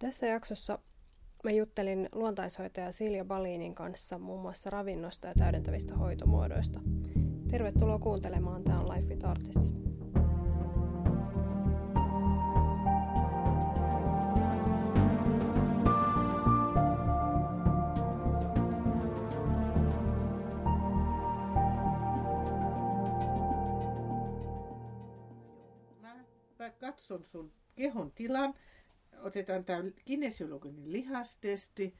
Tässä jaksossa mä juttelin luontaishoitaja Silja Balinin kanssa muun muassa ravinnosta ja täydentävistä hoitomuodoista. Tervetuloa kuuntelemaan, tämä on Life with Artists. Katson sun kehon tilan otetaan tämä kinesiologinen lihastesti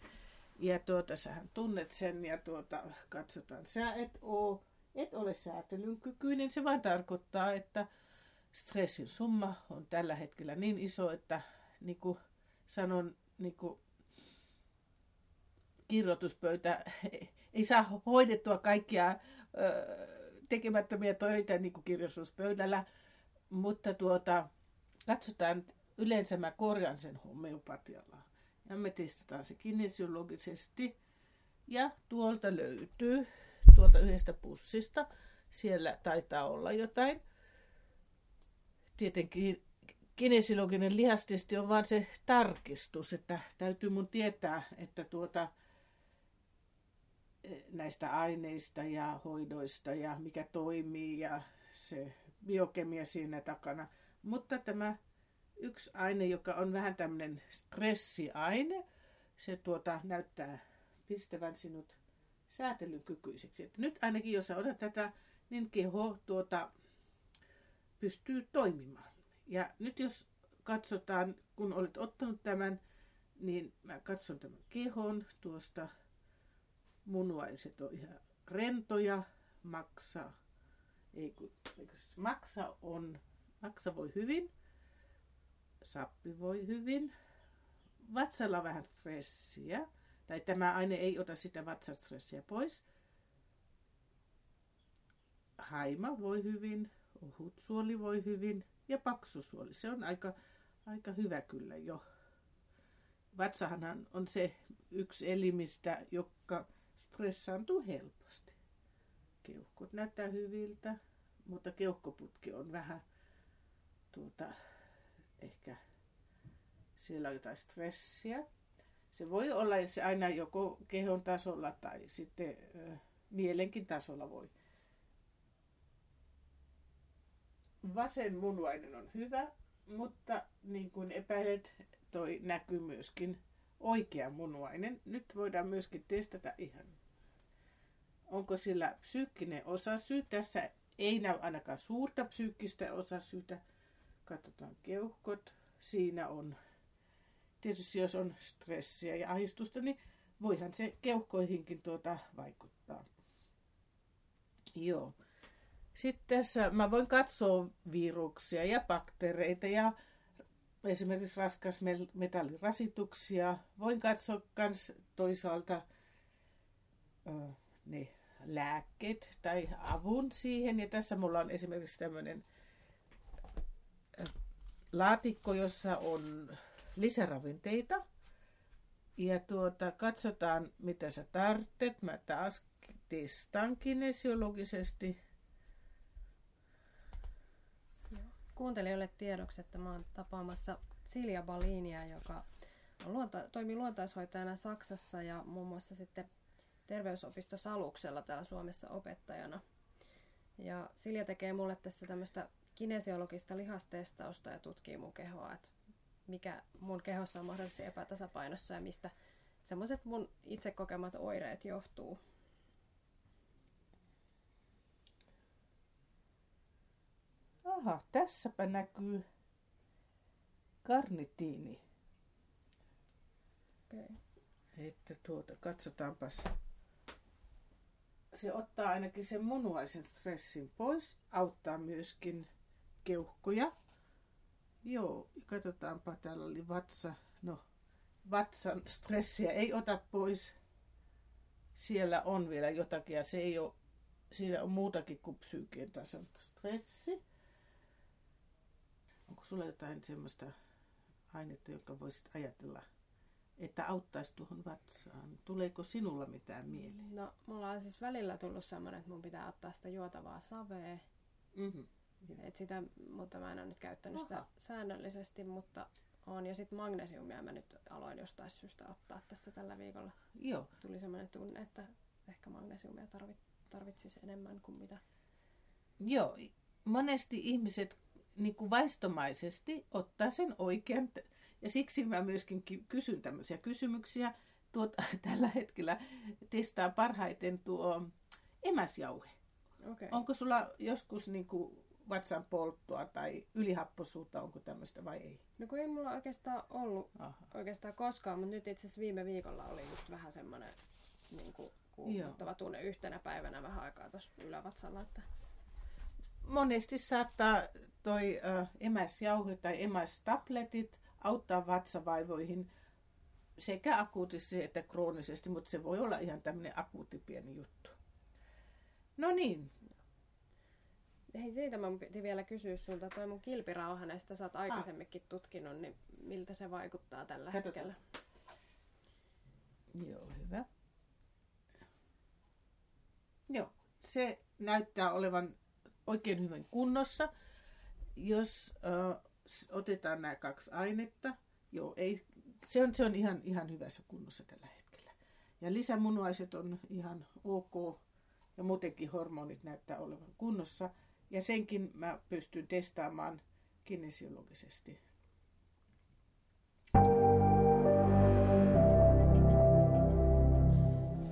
ja tuota, sähän tunnet sen ja tuota, katsotaan, sä et, oo, et ole säätelyn kykyinen. Se vain tarkoittaa, että stressin summa on tällä hetkellä niin iso, että niin kuin sanon, niin kuin kirjoituspöytä ei saa hoidettua kaikkia ö, tekemättömiä töitä niin kuin kirjoituspöydällä, mutta tuota, katsotaan yleensä mä korjan sen homeopatialla. Ja me testataan se kinesiologisesti. Ja tuolta löytyy, tuolta yhdestä pussista, siellä taitaa olla jotain. Tietenkin kinesiologinen lihastesti on vaan se tarkistus, että täytyy mun tietää, että tuota, näistä aineista ja hoidoista ja mikä toimii ja se biokemia siinä takana. Mutta tämä yksi aine, joka on vähän tämmöinen stressiaine. Se tuota, näyttää pistävän sinut säätelykykyiseksi. Että nyt ainakin, jos sä tätä, niin keho tuota, pystyy toimimaan. Ja nyt jos katsotaan, kun olet ottanut tämän, niin mä katson tämän kehon tuosta. Munuaiset on ihan rentoja. Maksa, ei kun, maksa on, maksa voi hyvin sappi voi hyvin. Vatsalla vähän stressiä, tai tämä aine ei ota sitä vatsastressiä pois. Haima voi hyvin, ohut suoli voi hyvin ja paksu suoli. Se on aika, aika hyvä kyllä jo. Vatsahan on se yksi elimistä, joka stressaantuu helposti. Keuhkot näyttää hyviltä, mutta keuhkoputki on vähän tuota, ehkä siellä on jotain stressiä. Se voi olla se aina joko kehon tasolla tai sitten ö, mielenkin tasolla voi. Vasen munuainen on hyvä, mutta niin kuin epäilet, toi näkyy myöskin oikea munuainen. Nyt voidaan myöskin testata ihan, onko sillä psyykkinen osasyy. Tässä ei näy ainakaan suurta psyykkistä osasyytä, katsotaan keuhkot, siinä on, tietysti jos on stressiä ja ahdistusta, niin voihan se keuhkoihinkin tuota vaikuttaa. Joo. Sitten tässä mä voin katsoa viruksia ja bakteereita ja esimerkiksi raskasmetallirasituksia. Voin katsoa myös toisaalta ne lääkkeet tai avun siihen. Ja tässä mulla on esimerkiksi tämmöinen laatikko, jossa on lisäravinteita. Ja tuota, katsotaan, mitä sä tarvitset. Mä taas testaan kinesiologisesti. Kuuntelijoille tiedoksi, että mä oon tapaamassa Silja Balinia, joka on luonta, toimii luontaishoitajana Saksassa ja muun muassa sitten terveysopistossa aluksella täällä Suomessa opettajana. Ja Silja tekee mulle tässä tämmöistä kinesiologista lihastestausta ja tutkii mun kehoa, että mikä mun kehossa on mahdollisesti epätasapainossa ja mistä semmoiset mun itse kokemat oireet johtuu. Aha, tässäpä näkyy karnitiini. Okay. Että tuota, katsotaanpas. Se ottaa ainakin sen munuaisen stressin pois, auttaa myöskin keuhkoja. Joo, katsotaanpa, täällä oli vatsa. No, vatsan stressiä ei ota pois. Siellä on vielä jotakin ja se ei ole, siinä on muutakin kuin psyykien tason stressi. Onko sulla jotain semmoista ainetta, jonka voisit ajatella, että auttaisi tuohon vatsaan? Tuleeko sinulla mitään mieleen? No, mulla on siis välillä tullut semmoinen, että mun pitää ottaa sitä juotavaa savea. Mm-hmm. Et sitä, mutta mä en ole nyt käyttänyt Aha. sitä säännöllisesti, mutta on. Ja sitten magnesiumia mä nyt aloin jostain syystä ottaa tässä tällä viikolla. Joo. Tuli semmoinen tunne, että ehkä magnesiumia tarvit, tarvitsisi enemmän kuin mitä. Joo, monesti ihmiset niin kuin vaistomaisesti ottaa sen oikean. Ja siksi mä myöskin kysyn tämmöisiä kysymyksiä. Tuota, tällä hetkellä testaa parhaiten tuo emäsjauhe. Okay. Onko sulla joskus niin kuin vatsan polttoa tai ylihapposuutta, onko tämmöistä vai ei? No kun ei mulla oikeastaan ollut Aha. oikeastaan koskaan, mutta nyt itse asiassa viime viikolla oli just vähän semmoinen niin kuin kuumottava tunne yhtenä päivänä vähän aikaa tuossa ylävatsalla. Että... Monesti saattaa toi äh, emäsjauhe tai emästabletit auttaa vatsavaivoihin sekä akuutisesti että kroonisesti, mutta se voi olla ihan tämmöinen akuutti pieni juttu. No niin, Hei, siitä mä piti vielä kysyä sulta, toi mun kilpirauhaneesta sä oot ah. aikaisemminkin tutkinut, niin miltä se vaikuttaa tällä Katsotaan. hetkellä? Joo, hyvä. Joo, se näyttää olevan oikein hyvin kunnossa. Jos äh, otetaan nämä kaksi ainetta, joo, ei, se on, se on ihan, ihan hyvässä kunnossa tällä hetkellä. Ja lisämunuaiset on ihan ok ja muutenkin hormonit näyttää olevan kunnossa. Ja senkin mä pystyn testaamaan kinesiologisesti.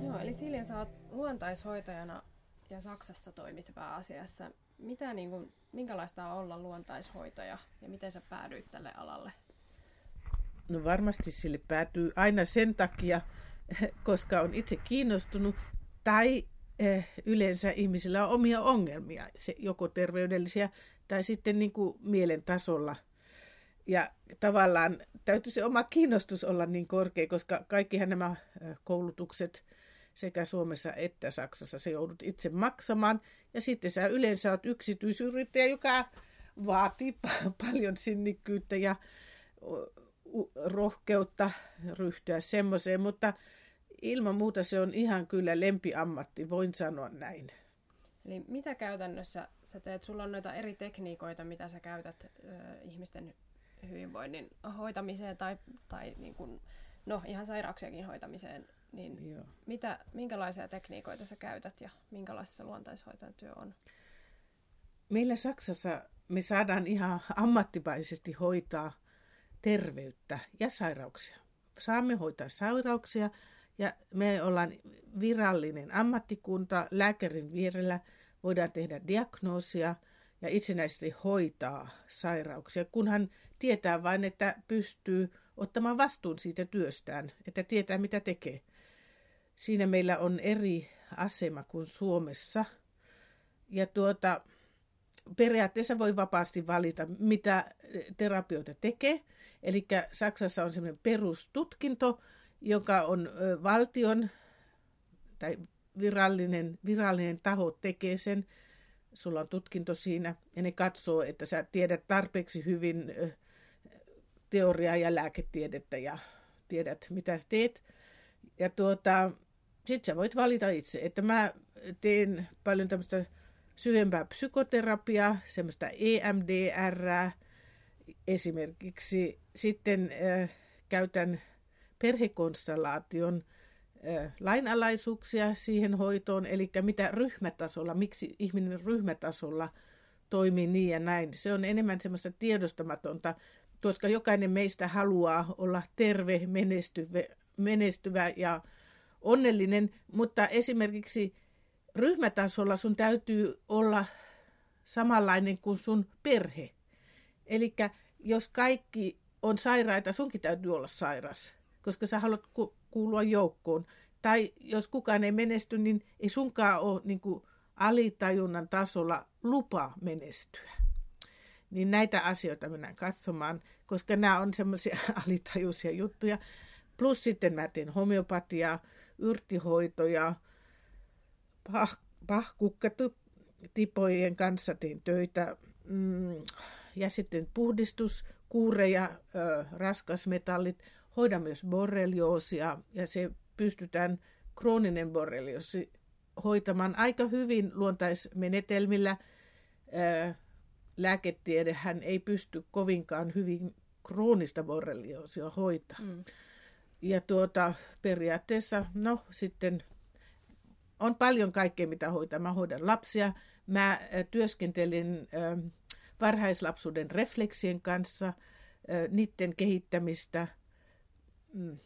Joo, eli Silja, sä oot luontaishoitajana ja Saksassa toimit pääasiassa. Mitä, niin kuin, minkälaista on olla luontaishoitaja ja miten sä päädyit tälle alalle? No varmasti sille päätyy aina sen takia, koska on itse kiinnostunut tai yleensä ihmisillä on omia ongelmia, se, joko terveydellisiä tai sitten niin kuin mielen tasolla. Ja tavallaan täytyy se oma kiinnostus olla niin korkea, koska kaikkihan nämä eh, koulutukset sekä Suomessa että Saksassa se joudut itse maksamaan. Ja sitten sä yleensä olet yksityisyrittäjä, joka vaatii paljon sinnikkyyttä ja rohkeutta ryhtyä semmoiseen, mutta ilman muuta se on ihan kyllä lempiammatti, voin sanoa näin. Eli mitä käytännössä sä teet? Sulla on noita eri tekniikoita, mitä sä käytät ö, ihmisten hyvinvoinnin hoitamiseen tai, tai niin kuin, no, ihan sairauksiakin hoitamiseen. Niin Joo. Mitä, minkälaisia tekniikoita sä käytät ja minkälaista se luontaishoitajan työ on? Meillä Saksassa me saadaan ihan ammattimaisesti hoitaa terveyttä ja sairauksia. Saamme hoitaa sairauksia, ja me ollaan virallinen ammattikunta, lääkärin vierellä voidaan tehdä diagnoosia ja itsenäisesti hoitaa sairauksia, kunhan tietää vain, että pystyy ottamaan vastuun siitä työstään, että tietää mitä tekee. Siinä meillä on eri asema kuin Suomessa. Ja tuota, periaatteessa voi vapaasti valita, mitä terapioita tekee. Eli Saksassa on semmoinen perustutkinto, joka on valtion tai virallinen, virallinen taho tekee sen, sulla on tutkinto siinä, ja ne katsoo, että sä tiedät tarpeeksi hyvin teoriaa ja lääketiedettä ja tiedät, mitä sä teet. Ja tuota, sit sä voit valita itse, että mä teen paljon tämmöistä syvempää psykoterapiaa, semmoista EMDR esimerkiksi. Sitten äh, käytän perhekonstellaation lainalaisuuksia siihen hoitoon, eli mitä ryhmätasolla, miksi ihminen ryhmätasolla toimii niin ja näin. Se on enemmän semmoista tiedostamatonta, koska jokainen meistä haluaa olla terve, menestyvä, menestyvä ja onnellinen, mutta esimerkiksi ryhmätasolla sun täytyy olla samanlainen kuin sun perhe. Eli jos kaikki on sairaita, sunkin täytyy olla sairas koska sä haluat ku- kuulua joukkoon. Tai jos kukaan ei menesty, niin ei sunkaan ole niin kuin alitajunnan tasolla lupa menestyä. Niin näitä asioita mennään katsomaan, koska nämä on semmoisia alitajuisia juttuja. Plus sitten mä teen homeopatiaa, yrtihoitoja, pah, pahkukkatipojen kanssa teen töitä. Mm, ja sitten puhdistuskuureja, ö, raskasmetallit, hoida myös borrelioosia ja se pystytään krooninen borrelioosi hoitamaan aika hyvin luontaismenetelmillä. Lääketiedehän ei pysty kovinkaan hyvin kroonista borrelioosia hoitaa. Mm. Ja tuota, periaatteessa, no sitten on paljon kaikkea, mitä hoitaa. Mä hoidan lapsia. Mä työskentelin varhaislapsuuden refleksien kanssa, niiden kehittämistä. Mm,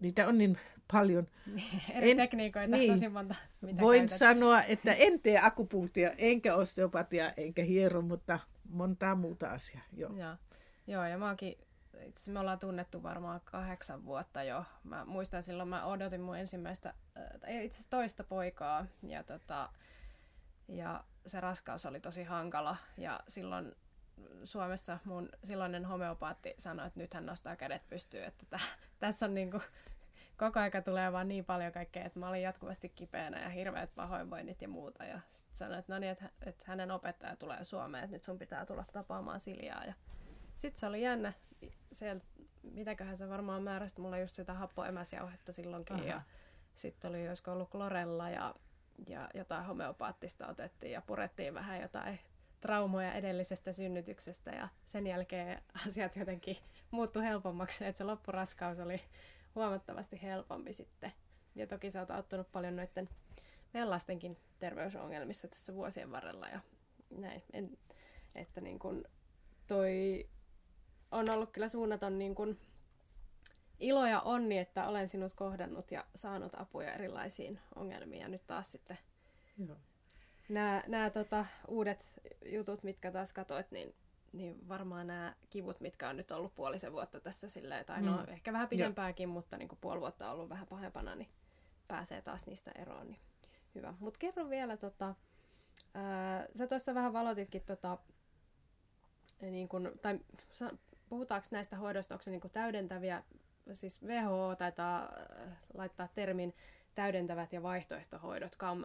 niitä on niin paljon. Eri en, tekniikoita niin, tosi monta. Mitä voin käytät. sanoa, että en tee akupunktia, enkä osteopatia, enkä hiero, mutta montaa muuta asiaa. Joo. Ja, joo, ja mä oonkin, itse me ollaan tunnettu varmaan kahdeksan vuotta jo. Mä muistan silloin, mä odotin mun ensimmäistä, äh, itse asiassa toista poikaa, ja, tota, ja se raskaus oli tosi hankala, ja silloin Suomessa mun silloinen homeopaatti sanoi, että nyt hän nostaa kädet pystyyn, että t- tässä on niinku koko aika tulee vaan niin paljon kaikkea, että mä olin jatkuvasti kipeänä ja hirveät pahoinvoinnit ja muuta. Ja sitten sanoin, että no niin, että, että hänen opettaja tulee Suomeen, että nyt sun pitää tulla tapaamaan Siljaa. Ja sitten se oli jännä. Siellä, mitäköhän se varmaan määräsi, mulla just sitä happoemäsjauhetta silloinkin. Aha. Ja sitten oli, olisiko ollut klorella ja, ja jotain homeopaattista otettiin ja purettiin vähän jotain traumoja edellisestä synnytyksestä ja sen jälkeen asiat jotenkin muuttui helpommaksi, että se loppuraskaus oli huomattavasti helpompi sitten. Ja toki sä oot auttanut paljon noiden meidän lastenkin terveysongelmissa tässä vuosien varrella ja näin. En, että niin kun toi on ollut kyllä suunnaton niin kun ilo ja onni, että olen sinut kohdannut ja saanut apuja erilaisiin ongelmiin. Ja nyt taas sitten Joo. Nämä, nämä tota, uudet jutut, mitkä taas katoit, niin niin varmaan nämä kivut, mitkä on nyt ollut puolisen vuotta tässä silleen, tai no mm. ehkä vähän pidempääkin, Joo. mutta niin kuin puoli vuotta on ollut vähän pahempana, niin pääsee taas niistä eroon. Niin hyvä. Mutta kerro vielä, tota, ää, sä tuossa vähän valotitkin, tota, niin kun, tai puhutaanko näistä hoidoista, onko se niin täydentäviä, siis WHO taitaa laittaa termin täydentävät ja vaihtoehtohoidot, CAM,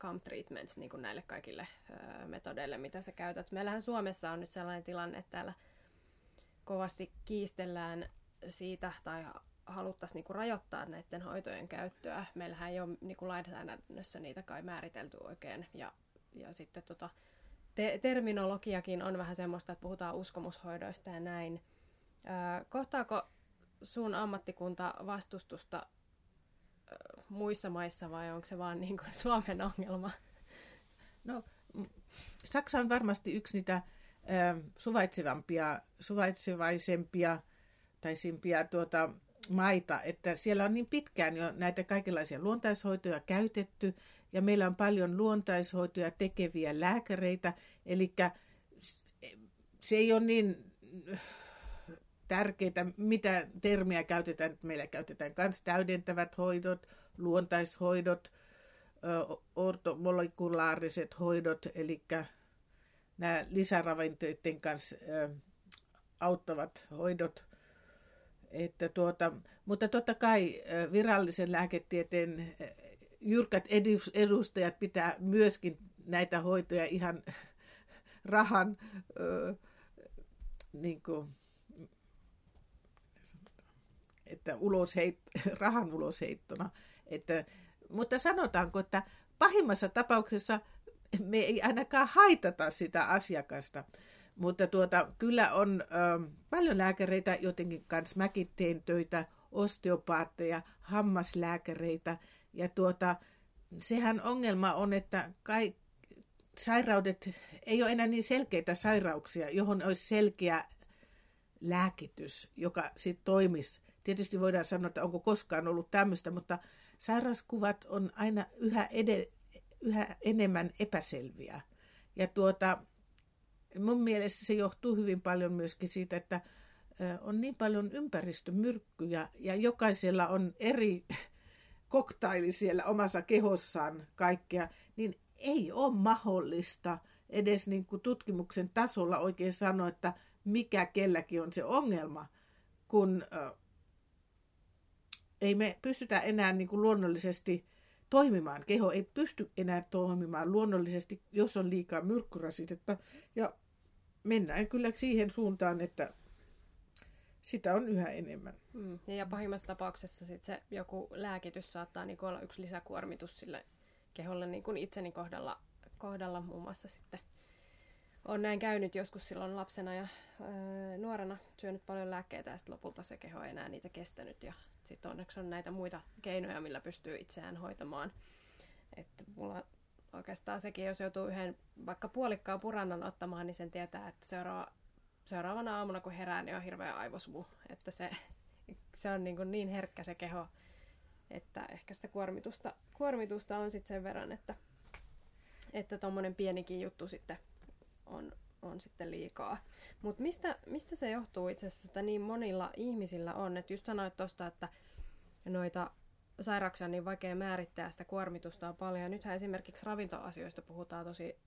CAM treatments niin kuin näille kaikille metodeille, mitä sä käytät. Meillähän Suomessa on nyt sellainen tilanne, että täällä kovasti kiistellään siitä tai haluttaisiin niin kuin rajoittaa näiden hoitojen käyttöä. Meillähän ei ole niin kuin lainsäädännössä niitä kai määritelty oikein. Ja, ja sitten tota, te- terminologiakin on vähän semmoista, että puhutaan uskomushoidoista ja näin. Ö, kohtaako sun ammattikunta vastustusta muissa maissa vai onko se vaan niin kuin Suomen ongelma? No, Saksa on varmasti yksi niitä suvaitsevampia, suvaitsevaisempia tai simpia tuota, maita, että siellä on niin pitkään jo näitä kaikenlaisia luontaishoitoja käytetty ja meillä on paljon luontaishoitoja tekeviä lääkäreitä, eli se ei ole niin tärkeitä, mitä termiä käytetään. Meillä käytetään myös täydentävät hoidot, luontaishoidot, ortomolekulaariset hoidot, eli nämä lisäravinteiden kanssa auttavat hoidot. Että tuota, mutta totta kai virallisen lääketieteen jyrkät edustajat pitää myöskin näitä hoitoja ihan rahan niin kuin, että ulosheit, rahan ulosheittona. Että, mutta sanotaanko, että pahimmassa tapauksessa me ei ainakaan haitata sitä asiakasta. Mutta tuota, kyllä on ö, paljon lääkäreitä, jotenkin kanssa mäkin teen töitä, osteopaatteja, hammaslääkäreitä. Ja tuota, sehän ongelma on, että kai, sairaudet ei ole enää niin selkeitä sairauksia, johon olisi selkeä lääkitys, joka sitten toimisi Tietysti voidaan sanoa, että onko koskaan ollut tämmöistä, mutta sairauskuvat on aina yhä, ed- yhä enemmän epäselviä. Ja tuota, mun mielestä se johtuu hyvin paljon myöskin siitä, että on niin paljon ympäristömyrkkyjä ja jokaisella on eri koktaili siellä omassa kehossaan kaikkea, niin ei ole mahdollista edes niin kuin tutkimuksen tasolla oikein sanoa, että mikä kelläkin on se ongelma, kun ei me pystytä enää niin kuin luonnollisesti toimimaan. Keho ei pysty enää toimimaan luonnollisesti, jos on liikaa myrkkyrasitetta. Ja mennään kyllä siihen suuntaan, että sitä on yhä enemmän. Mm. Ja pahimmassa tapauksessa sit se joku lääkitys saattaa niin olla yksi lisäkuormitus sille keholle niin kuin itseni kohdalla, kohdalla muun muassa sitten on näin käynyt joskus silloin lapsena ja öö, nuorena syönyt paljon lääkkeitä ja sitten lopulta se keho ei enää niitä kestänyt ja sitten onneksi on näitä muita keinoja, millä pystyy itseään hoitamaan. Että mulla oikeastaan sekin, jos joutuu yhden vaikka puolikkaan purannan ottamaan, niin sen tietää, että seuraava, seuraavana aamuna kun herää, niin on hirveä aivosumu. Että se, se on niin, niin herkkä se keho, että ehkä sitä kuormitusta, kuormitusta on sitten sen verran, että että pienikin juttu sitten on, on sitten liikaa. Mutta mistä, mistä se johtuu itse asiassa, että niin monilla ihmisillä on? Että just sanoit tuosta, että noita sairauksia on niin vaikea määrittää, sitä kuormitusta on paljon. Nythän esimerkiksi ravintoasioista puhutaan tosi,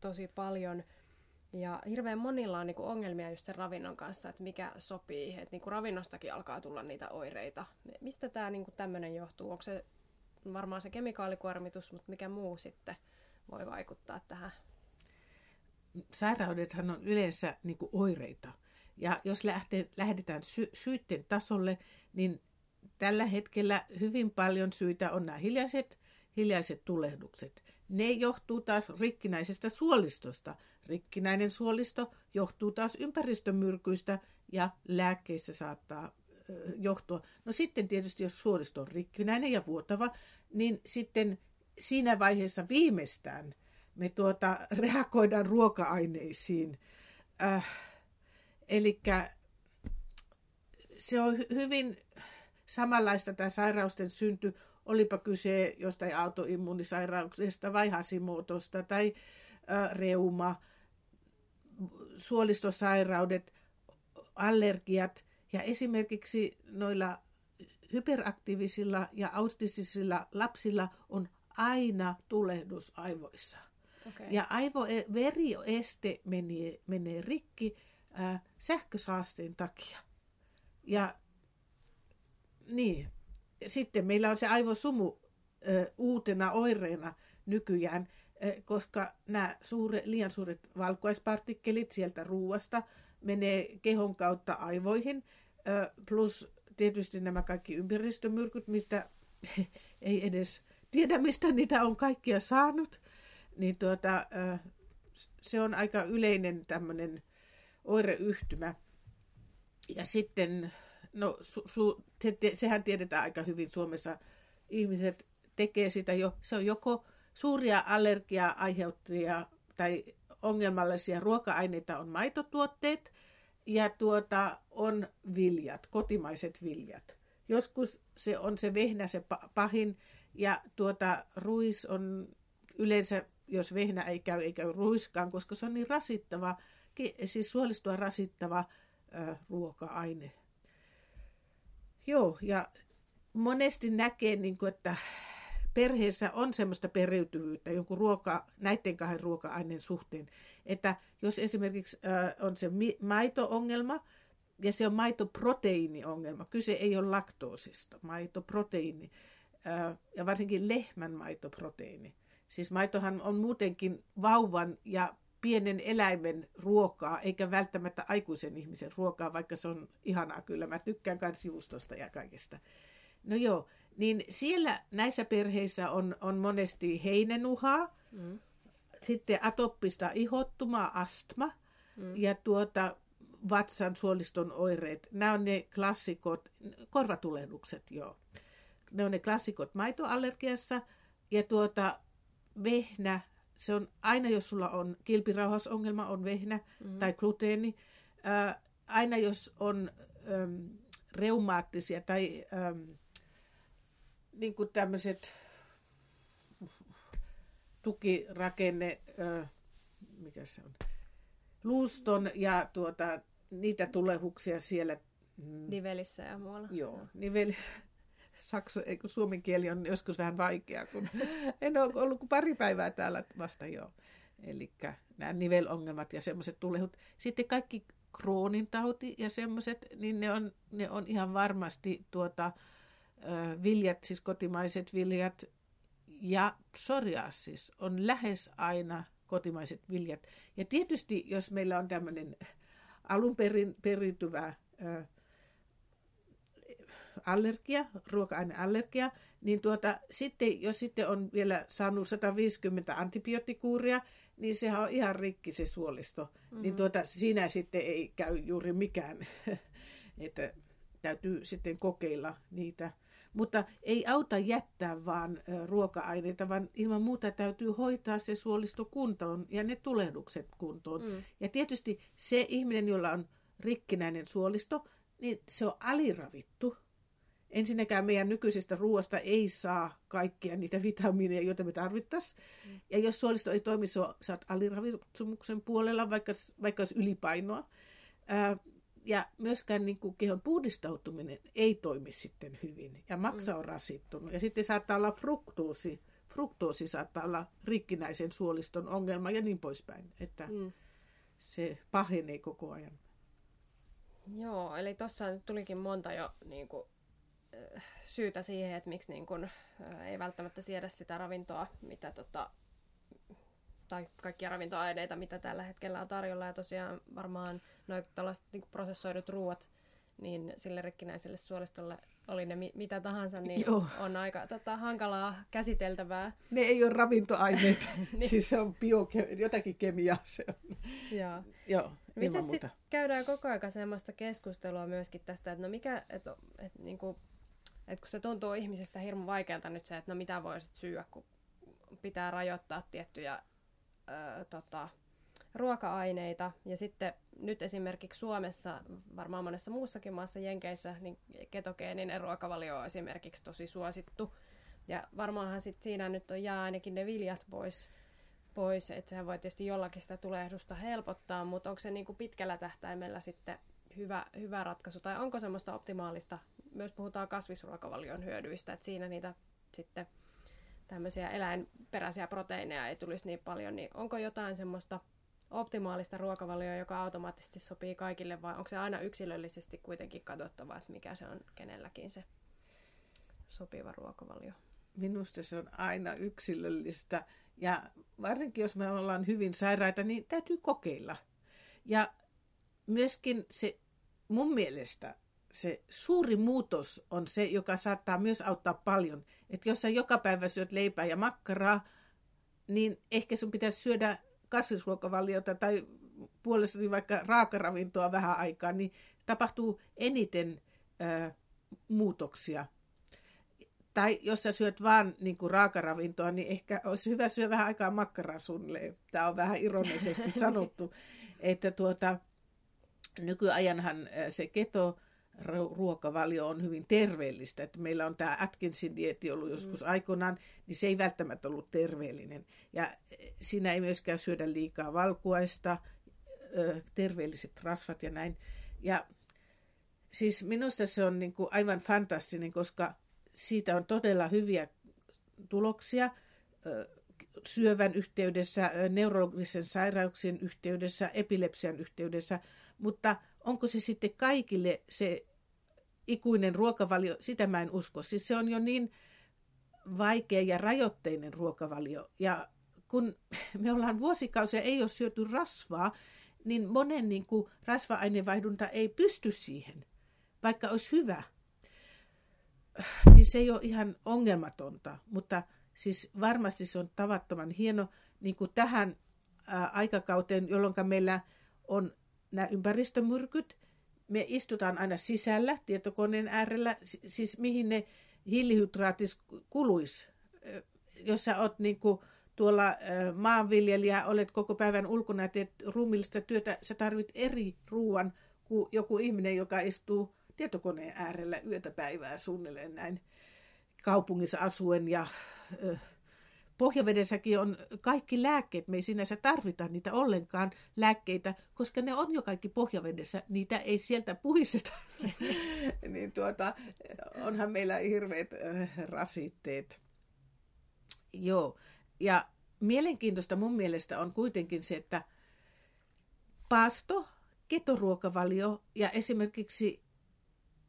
tosi paljon. Ja hirveän monilla on niinku ongelmia just sen ravinnon kanssa, että mikä sopii. Että niinku ravinnostakin alkaa tulla niitä oireita. Mistä tämä niinku tämmöinen johtuu? Onko se varmaan se kemikaalikuormitus, mutta mikä muu sitten voi vaikuttaa tähän? Sairaudethan on yleensä niinku oireita. Ja jos lähtee, lähdetään sy- syiden tasolle, niin tällä hetkellä hyvin paljon syitä on nämä hiljaiset, hiljaiset tulehdukset. Ne johtuu taas rikkinäisestä suolistosta. Rikkinäinen suolisto johtuu taas ympäristömyrkyistä ja lääkkeissä saattaa johtua. No sitten tietysti, jos suolisto on rikkinäinen ja vuotava, niin sitten siinä vaiheessa viimeistään me tuota, reagoidaan ruoka-aineisiin. Äh, Eli se on hyvin samanlaista tämä sairausten synty, olipa kyse jostain autoimmunisairauksesta vai hasimuotosta tai äh, reuma, suolistosairaudet, allergiat ja esimerkiksi noilla hyperaktiivisilla ja autistisilla lapsilla on aina tulehdus aivoissa. Okay. Ja aivoverieste menee, menee rikki äh, sähkösaasteen takia. Ja niin, sitten meillä on se aivosumu äh, uutena oireena nykyään, äh, koska nämä suure, liian suuret valkuaispartikkelit sieltä ruuasta menee kehon kautta aivoihin, äh, plus tietysti nämä kaikki ympäristömyrkyt, mistä ei edes tiedä, mistä niitä on kaikkia saanut, niin tuota, se on aika yleinen tämmöinen oireyhtymä. Ja sitten, no su, su, se, sehän tiedetään aika hyvin Suomessa, ihmiset tekee sitä jo, se on joko suuria allergiaa aiheuttajia tai ongelmallisia ruoka-aineita on maitotuotteet ja tuota, on viljat, kotimaiset viljat. Joskus se on se vehnä se pahin ja tuota, ruis on yleensä, jos vehnä ei käy, ei käy ruiskaan, koska se on niin rasittava, siis suolistua rasittava ö, ruoka-aine. Joo, ja monesti näkee, niin kuin, että perheessä on semmoista periytyvyyttä jonkun ruoka, näiden kahden ruoka-aineen suhteen. Että jos esimerkiksi on se maito-ongelma, ja se on maitoproteiiniongelma. Kyse ei ole laktoosista, maitoproteiini. Ja varsinkin lehmän maitoproteiini. Siis maitohan on muutenkin vauvan ja pienen eläimen ruokaa, eikä välttämättä aikuisen ihmisen ruokaa, vaikka se on ihanaa kyllä. Mä tykkään myös juustosta ja kaikesta. No joo, niin siellä näissä perheissä on, on monesti heinenuhaa, mm. sitten atoppista ihottumaa, astma mm. ja tuota, vatsan suoliston oireet. Nämä on ne klassikot, korvatulehdukset joo. Ne on ne klassikot maitoallergiassa ja tuota, vehnä, se on aina, jos sulla on kilpirauhasongelma, on vehnä mm. tai gluteeni. Ää, aina jos on äm, reumaattisia tai äm, niin kuin tämmöiset tukirakenne, ää, mikä se on, luuston ja tuota, niitä tulehuksia siellä. Mm, Nivelissä ja muualla. Joo, niveli, saksa, suomen kieli on joskus vähän vaikea, kun en ole ollut kuin pari päivää täällä vasta jo. Eli nämä nivelongelmat ja semmoiset tulehut. Sitten kaikki kroonin tauti ja semmoiset, niin ne on, ne on ihan varmasti tuota, viljat, siis kotimaiset viljat ja psoriasis on lähes aina kotimaiset viljat. Ja tietysti, jos meillä on tämmöinen alun perin periytyvä allergia, ruoka-aineallergia, niin tuota, sitten, jos sitten on vielä saanut 150 antibioottikuuria, niin sehän on ihan rikki se suolisto. Mm-hmm. Niin tuota, siinä sitten ei käy juuri mikään, että täytyy sitten kokeilla niitä. Mutta ei auta jättää vaan ruoka-aineita, vaan ilman muuta täytyy hoitaa se suolisto kuntoon ja ne tulehdukset kuntoon. Mm. Ja tietysti se ihminen, jolla on rikkinäinen suolisto, niin se on aliravittu. Ensinnäkään meidän nykyisestä ruoasta ei saa kaikkia niitä vitamiineja, joita me tarvittaisiin. Mm. Ja jos suolisto ei toimi, sä oot aliravitsumuksen puolella, vaikka, vaikka olisi ylipainoa. Ää, ja myöskään niin kuin kehon puhdistautuminen ei toimi sitten hyvin. Ja maksa on mm. rasittunut. Ja sitten saattaa olla fruktoosi. Fruktoosi saattaa olla rikkinäisen suoliston ongelma ja niin poispäin. Että mm. se pahenee koko ajan. Joo, eli tuossa tulikin monta jo niin kuin, syytä siihen, että miksi niin kuin, ei välttämättä siedä sitä ravintoa, mitä tota, tai kaikkia ravintoaineita, mitä tällä hetkellä on tarjolla. Ja tosiaan varmaan noin tällaiset niin prosessoidut ruoat, niin sille rikkinäiselle suolistolle oli ne mi- mitä tahansa, niin Joo. on aika tota, hankalaa käsiteltävää. Ne ei ole ravintoaineita, niin. siis se on bioke- jotakin kemiaa se on. Joo. Joo, Miten sitten käydään koko ajan semmoista keskustelua myöskin tästä, että no mikä, että, että, niin että kun se tuntuu ihmisestä hirmu vaikealta nyt se, että no mitä voisit syödä, kun pitää rajoittaa tiettyjä ö, tota, ruoka-aineita. Ja sitten nyt esimerkiksi Suomessa, varmaan monessa muussakin maassa Jenkeissä, niin ketogeeninen ruokavalio on esimerkiksi tosi suosittu. Ja varmaanhan sit siinä nyt on jää ainakin ne viljat pois, pois että sehän voi tietysti jollakin sitä tulehdusta helpottaa, mutta onko se niin kuin pitkällä tähtäimellä sitten hyvä, hyvä ratkaisu, tai onko semmoista optimaalista, myös puhutaan kasvisruokavalion hyödyistä, että siinä niitä sitten tämmöisiä eläinperäisiä proteiineja ei tulisi niin paljon, niin onko jotain semmoista optimaalista ruokavalioa, joka automaattisesti sopii kaikille, vai onko se aina yksilöllisesti kuitenkin katsottava, että mikä se on kenelläkin se sopiva ruokavalio? Minusta se on aina yksilöllistä, ja varsinkin jos me ollaan hyvin sairaita, niin täytyy kokeilla. Ja myöskin se mun mielestä se suuri muutos on se, joka saattaa myös auttaa paljon. Että jos sä joka päivä syöt leipää ja makkaraa, niin ehkä sun pitäisi syödä kasvisruokavaliota tai puolestani vaikka raakaravintoa vähän aikaa, niin tapahtuu eniten ö, muutoksia. Tai jos sä syöt vaan niin kuin raakaravintoa, niin ehkä olisi hyvä syödä vähän aikaa makkaraa suunnilleen. Tämä on vähän ironisesti sanottu. että tuota, nykyajanhan se keto ruokavalio on hyvin terveellistä. Että meillä on tämä Atkinsin dietti ollut joskus mm. aikoinaan, niin se ei välttämättä ollut terveellinen. Ja e, siinä ei myöskään syödä liikaa valkuaista, terveelliset rasvat ja näin. Ja siis minusta se on niin kuin aivan fantastinen, koska siitä on todella hyviä tuloksia syövän yhteydessä, neurologisen sairauksien yhteydessä, epilepsian yhteydessä, mutta onko se sitten kaikille se ikuinen ruokavalio, sitä mä en usko. Siis se on jo niin vaikea ja rajoitteinen ruokavalio. Ja kun me ollaan vuosikausia ei ole syöty rasvaa, niin monen niin kuin, rasva-ainevaihdunta ei pysty siihen, vaikka olisi hyvä. Niin se ei ole ihan ongelmatonta, mutta siis varmasti se on tavattoman hieno niin kuin tähän aikakauteen, jolloin meillä on nämä ympäristömyrkyt, me istutaan aina sisällä tietokoneen äärellä, siis mihin ne hiilihydraatis kuluisi. Jos sä oot niin kuin tuolla maanviljelijä, olet koko päivän ulkona ja teet ruumillista työtä, sä tarvit eri ruoan kuin joku ihminen, joka istuu tietokoneen äärellä yötä päivää suunnilleen näin kaupungissa asuen ja pohjavedessäkin on kaikki lääkkeet, me ei sinänsä tarvita niitä ollenkaan lääkkeitä, koska ne on jo kaikki pohjavedessä, niitä ei sieltä puhisteta. niin tuota, onhan meillä hirveät äh, rasitteet. Joo, ja mielenkiintoista mun mielestä on kuitenkin se, että paasto, ketoruokavalio ja esimerkiksi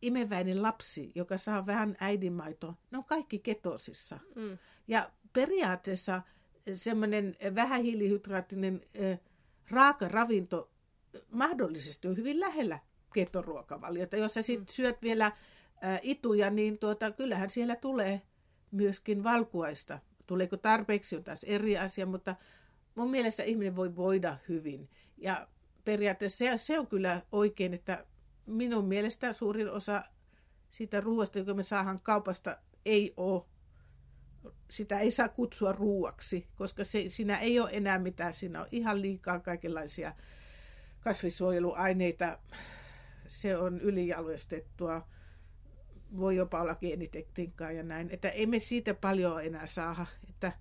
imeväinen lapsi, joka saa vähän äidinmaitoa, ne on kaikki ketosissa. Mm. Ja periaatteessa semmoinen vähähiilihydraattinen raaka ravinto mahdollisesti on hyvin lähellä ketoruokavaliota. Jos sä sit mm. syöt vielä ituja, niin tuota, kyllähän siellä tulee myöskin valkuaista. Tuleeko tarpeeksi on taas eri asia, mutta mun mielestä ihminen voi voida hyvin. Ja periaatteessa se, se on kyllä oikein, että minun mielestä suurin osa siitä ruoasta, joka me saadaan kaupasta, ei ole sitä ei saa kutsua ruuaksi, koska se, siinä ei ole enää mitään. Siinä on ihan liikaa kaikenlaisia kasvisuojeluaineita. Se on ylijalostettua. Voi jopa olla geenitektiikkaa ja näin. Että ei me siitä paljon enää saa. Että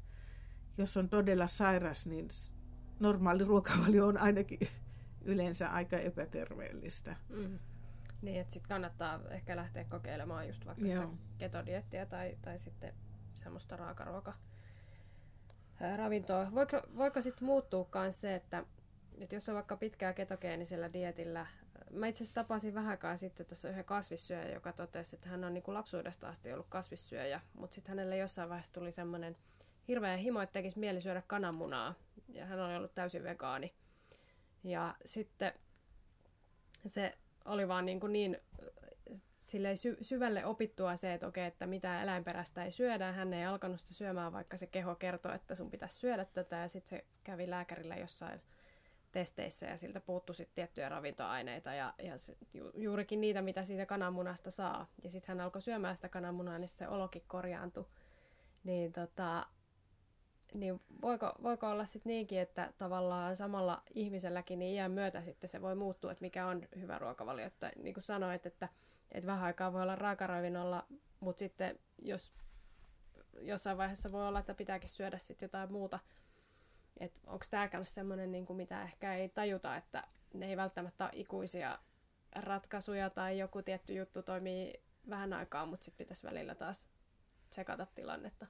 jos on todella sairas, niin normaali ruokavalio on ainakin yleensä aika epäterveellistä. Mm. Niin, että sitten kannattaa ehkä lähteä kokeilemaan just vaikka Joo. sitä ketodiettiä tai, tai sitten semmoista raakaruoka ravintoa. Voiko, voiko sitten muuttuukaan se, että, että jos on vaikka pitkää ketogeenisellä dietillä, mä itse asiassa tapasin vähän sitten tässä yhden kasvissyöjä, joka totesi, että hän on niin kuin lapsuudesta asti ollut kasvissyöjä, mutta sitten hänelle jossain vaiheessa tuli semmoinen hirveä himo, että tekisi mieli syödä kananmunaa, ja hän oli ollut täysin vegaani. Ja sitten se oli vaan niin, kuin niin silleen sy- syvälle opittua se, että okei, että mitä eläinperäistä ei syödä. Hän ei alkanut sitä syömään, vaikka se keho kertoi, että sun pitäisi syödä tätä. Ja sitten se kävi lääkärillä jossain testeissä ja siltä puuttui sitten tiettyjä ravintoaineita ja, ja se, ju, juurikin niitä, mitä siitä kananmunasta saa. Ja sitten hän alkoi syömään sitä kananmunaa, niin se olokin korjaantui. Niin, tota, niin voiko, voiko olla sitten niinkin, että tavallaan samalla ihmiselläkin niin iän myötä sitten se voi muuttua, että mikä on hyvä ruokavalio. Että, niin kuin sanoit, että että vähän aikaa voi olla raakaravinnolla, mutta sitten jos jossain vaiheessa voi olla, että pitääkin syödä sitten jotain muuta. Että onko tämäkään semmoinen, niin mitä ehkä ei tajuta, että ne ei välttämättä ole ikuisia ratkaisuja tai joku tietty juttu toimii vähän aikaa, mutta sitten pitäisi välillä taas tsekata tilannetta.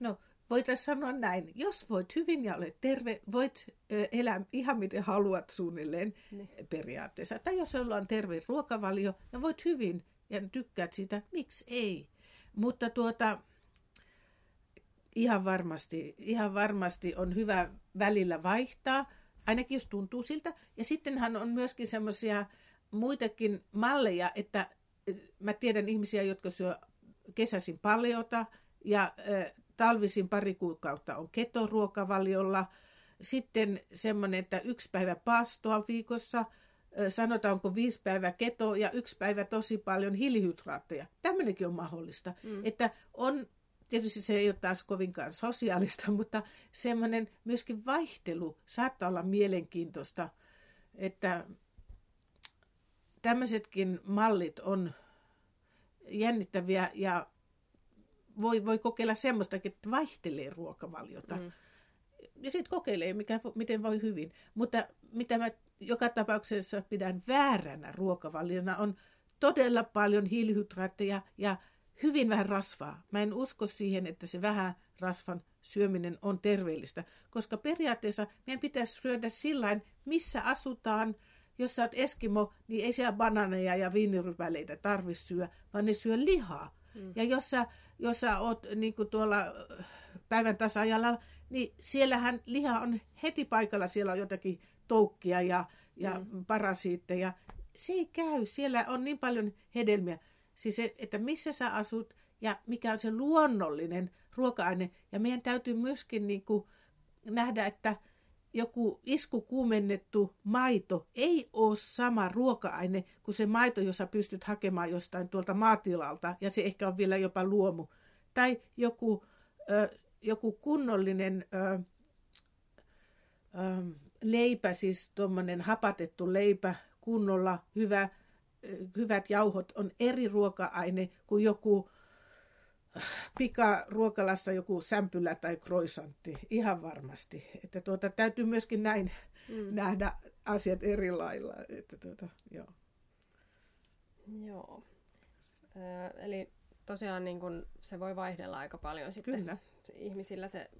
No, voitaisiin sanoa näin. Jos voit hyvin ja olet terve, voit elää ihan miten haluat suunnilleen niin. periaatteessa. Tai jos sulla on terve ruokavalio ja voit hyvin ja tykkäät siitä, miksi ei? Mutta tuota, ihan varmasti, ihan varmasti on hyvä välillä vaihtaa, ainakin jos tuntuu siltä. Ja sittenhän on myöskin semmoisia muitakin malleja, että mä tiedän ihmisiä, jotka syö kesäisin paljota ja talvisin pari kuukautta on ketoruokavaliolla. Sitten semmoinen, että yksi päivä paastoa viikossa, sanotaanko viisi päivää keto ja yksi päivä tosi paljon hiilihydraatteja. Tämmöinenkin on mahdollista. Mm. Että on, tietysti se ei ole taas kovinkaan sosiaalista, mutta semmoinen myöskin vaihtelu saattaa olla mielenkiintoista, että tämmöisetkin mallit on jännittäviä ja voi, voi kokeilla semmoistakin, että vaihtelee ruokavaliota. Mm. Ja sitten kokeilee, mikä, miten voi hyvin. Mutta mitä mä joka tapauksessa pidän vääränä ruokavaliona on todella paljon hiilihydraatteja ja hyvin vähän rasvaa. Mä en usko siihen, että se vähän rasvan syöminen on terveellistä, koska periaatteessa meidän pitäisi syödä sillä missä asutaan. Jos sä oot Eskimo, niin ei siellä bananeja ja viinirypäleitä tarvitse syödä, vaan ne syö lihaa. Mm. Ja jos sä, jos sä oot niin tuolla päivän tasajalla, niin siellähän liha on heti paikalla, siellä on jotakin toukkia ja, ja mm. parasiitteja. Se ei käy, siellä on niin paljon hedelmiä. Siis se, että missä sä asut ja mikä on se luonnollinen ruoka-aine. Ja meidän täytyy myöskin niin kuin nähdä, että joku iskukuumennettu maito ei ole sama ruoka-aine kuin se maito, jossa pystyt hakemaan jostain tuolta maatilalta, ja se ehkä on vielä jopa luomu. Tai joku, ö, joku kunnollinen ö, ö, leipä, siis tuommoinen hapatettu leipä, kunnolla hyvä, hyvät jauhot on eri ruoka-aine kuin joku pikaruokalassa joku sämpylä tai kroisantti, ihan varmasti. Että tuota, täytyy myöskin näin mm. nähdä asiat eri lailla. Että tuota, joo. Joo. Ö, eli tosiaan niin kun se voi vaihdella aika paljon sitten Kyllä. ihmisillä, se,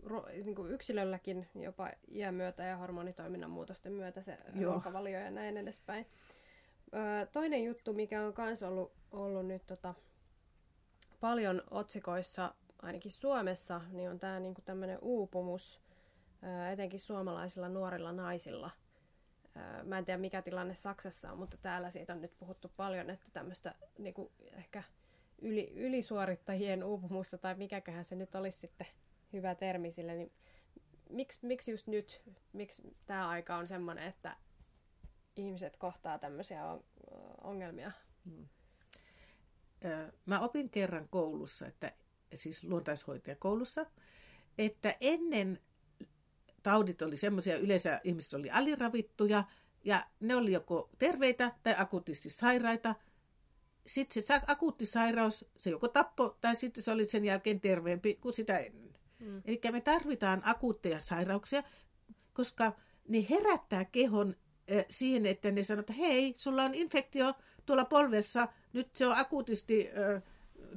niin kuin yksilölläkin jopa iän myötä ja hormonitoiminnan muutosten myötä se Joo. ruokavalio ja näin edespäin. Ö, toinen juttu, mikä on myös ollut, ollut nyt tota, paljon otsikoissa, ainakin Suomessa, niin on tämä niinku tämmöinen uupumus, etenkin suomalaisilla nuorilla naisilla. Mä en tiedä mikä tilanne Saksassa on, mutta täällä siitä on nyt puhuttu paljon, että tämmöistä niinku ehkä yli, ylisuorittajien uupumusta tai mikäköhän se nyt olisi sitten hyvä termi sille, niin miksi, miksi just nyt, miksi tämä aika on semmoinen, että ihmiset kohtaa tämmöisiä ongelmia? Hmm. Mä opin kerran koulussa, että siis luontaishoitajakoulussa, että ennen taudit oli semmoisia, yleensä ihmiset oli aliravittuja, ja ne oli joko terveitä tai akuutisti sairaita. Sitten se akuutti sairaus, se joko tappo, tai sitten se oli sen jälkeen terveempi kuin sitä ennen. Mm. Eli me tarvitaan akuutteja sairauksia, koska ne herättää kehon siihen, että ne sanoo, että hei, sulla on infektio tuolla polvessa, nyt se on akuutisti äh,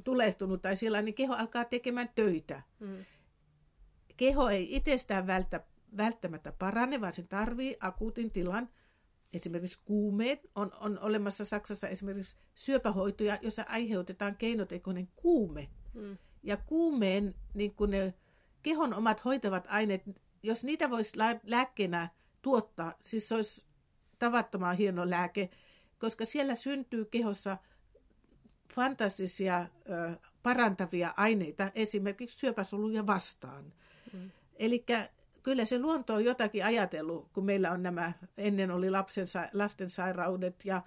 tulehtunut tai sillä, niin keho alkaa tekemään töitä. Mm. Keho ei itsestään välttä, välttämättä parane, vaan se tarvii akuutin tilan. Esimerkiksi kuumeen on, on olemassa Saksassa esimerkiksi syöpähoitoja, jossa aiheutetaan keinotekoinen kuume. Mm. Ja kuumeen niin kun ne kehon omat hoitavat aineet, jos niitä voisi lääkkeenä tuottaa, siis se olisi tavattoman hieno lääke, koska siellä syntyy kehossa fantastisia ö, parantavia aineita esimerkiksi syöpäsoluja vastaan. Mm. Eli kyllä se luonto on jotakin ajatellut, kun meillä on nämä, ennen oli lapsen, lasten sairaudet ja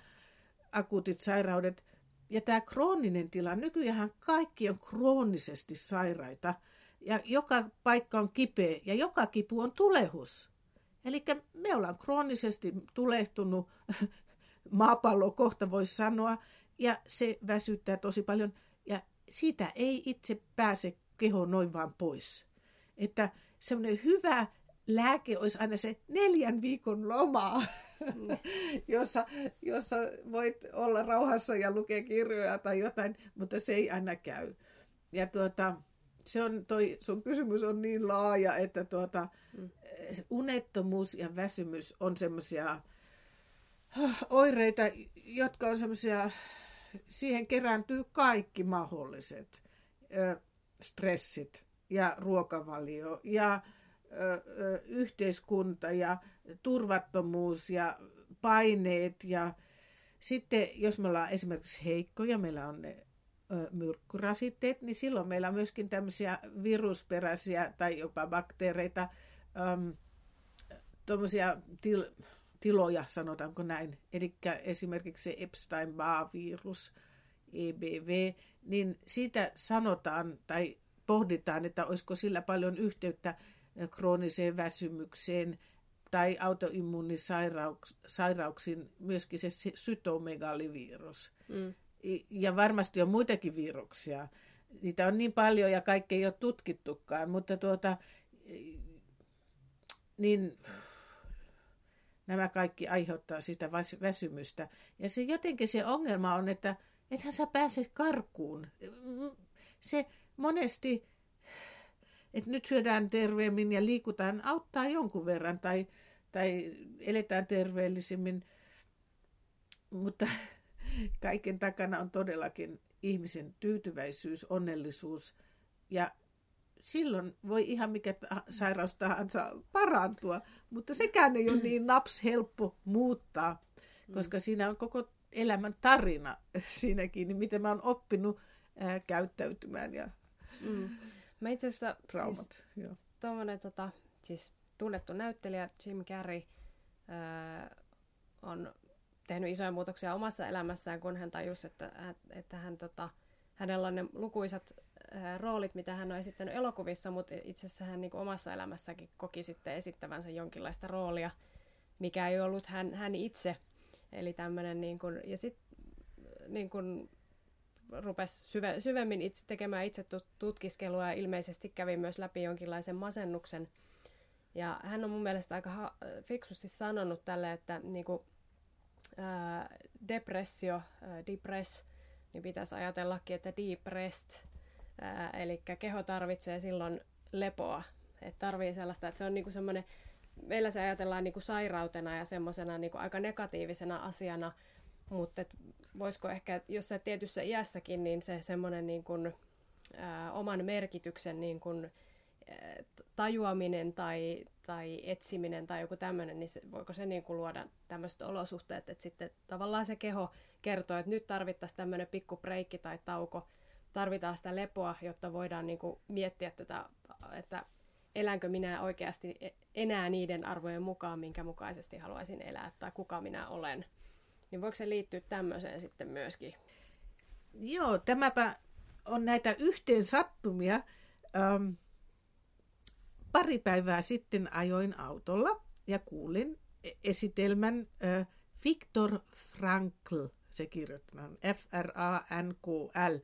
akuutit sairaudet. Ja tämä krooninen tila, nykyään kaikki on kroonisesti sairaita ja joka paikka on kipeä ja joka kipu on tulehus. Eli me ollaan kroonisesti tulehtunut maapallo kohta voisi sanoa, ja se väsyttää tosi paljon, ja siitä ei itse pääse keho noin vaan pois. Että semmoinen hyvä lääke olisi aina se neljän viikon loma, mm. jossa, jossa voit olla rauhassa ja lukea kirjoja tai jotain, mutta se ei aina käy. Ja tuota, se on toi, sun kysymys on niin laaja, että tuota, mm. unettomuus ja väsymys on semmoisia oireita, jotka on semmoisia, siihen kerääntyy kaikki mahdolliset ö, stressit ja ruokavalio ja ö, ö, yhteiskunta ja turvattomuus ja paineet ja sitten jos me ollaan esimerkiksi heikkoja, meillä on ne myrkkyrasitteet, niin silloin meillä on myöskin tämmöisiä virusperäisiä tai jopa bakteereita, tuommoisia til, tiloja, sanotaanko näin. Eli esimerkiksi se Epstein-Barr-virus, EBV, niin siitä sanotaan tai pohditaan, että olisiko sillä paljon yhteyttä krooniseen väsymykseen tai autoimmuunisairauksiin, myöskin se sytomegalivirus. Mm ja varmasti on muitakin viruksia. Niitä on niin paljon ja kaikki ei ole tutkittukaan, mutta tuota, niin nämä kaikki aiheuttaa sitä väsymystä. Ja se jotenkin se ongelma on, että ethän sä pääse karkuun. Se monesti, että nyt syödään terveemmin ja liikutaan, auttaa jonkun verran tai, tai eletään terveellisimmin, mutta kaiken takana on todellakin ihmisen tyytyväisyys, onnellisuus ja silloin voi ihan mikä sairaus tahansa parantua, mutta sekään ei ole niin naps helppo muuttaa, koska mm. siinä on koko elämän tarina siinäkin, niin miten mä oon oppinut ää, käyttäytymään ja mm. Mä itse asiassa, traumat. Siis, tuommoinen, tota, siis tunnettu näyttelijä Jim Carrey ää, on tehnyt isoja muutoksia omassa elämässään, kun hän tajusi, että, että hän, tota, hänellä on ne lukuisat roolit, mitä hän on esittänyt elokuvissa, mutta itse asiassa hän niin omassa elämässäkin koki sitten esittävänsä jonkinlaista roolia, mikä ei ollut hän, hän itse. Eli tämmöinen, niin kuin, ja sitten niin kuin, rupesi syve, syvemmin itse tekemään itse tutkiskelua ja ilmeisesti kävi myös läpi jonkinlaisen masennuksen. Ja hän on mun mielestä aika ha- fiksusti sanonut tälle, että niin kuin, ää, depressio, ää, depress, niin pitäisi ajatellakin, että depressed, eli keho tarvitsee silloin lepoa. Että tarvii sellaista, että se on niinku semmoinen, meillä se ajatellaan niinku sairautena ja semmoisena niinku aika negatiivisena asiana, mutta et voisiko ehkä, jos se tietyssä iässäkin, niin se semmoinen niinku, oman merkityksen niinku, tajuaminen tai, tai etsiminen tai joku tämmöinen, niin se, voiko se niin kuin luoda tämmöiset olosuhteet, että sitten tavallaan se keho kertoo, että nyt tarvittaisiin tämmöinen pikku breikki tai tauko, tarvitaan sitä lepoa, jotta voidaan niin kuin miettiä tätä, että elänkö minä oikeasti e- enää niiden arvojen mukaan, minkä mukaisesti haluaisin elää, tai kuka minä olen. Niin voiko se liittyä tämmöiseen sitten myöskin? Joo, tämäpä on näitä yhteen sattumia. Ähm, pari päivää sitten ajoin autolla ja kuulin e- esitelmän äh, Viktor Frankl, se kirjoitetaan F-R-A-N-K-L.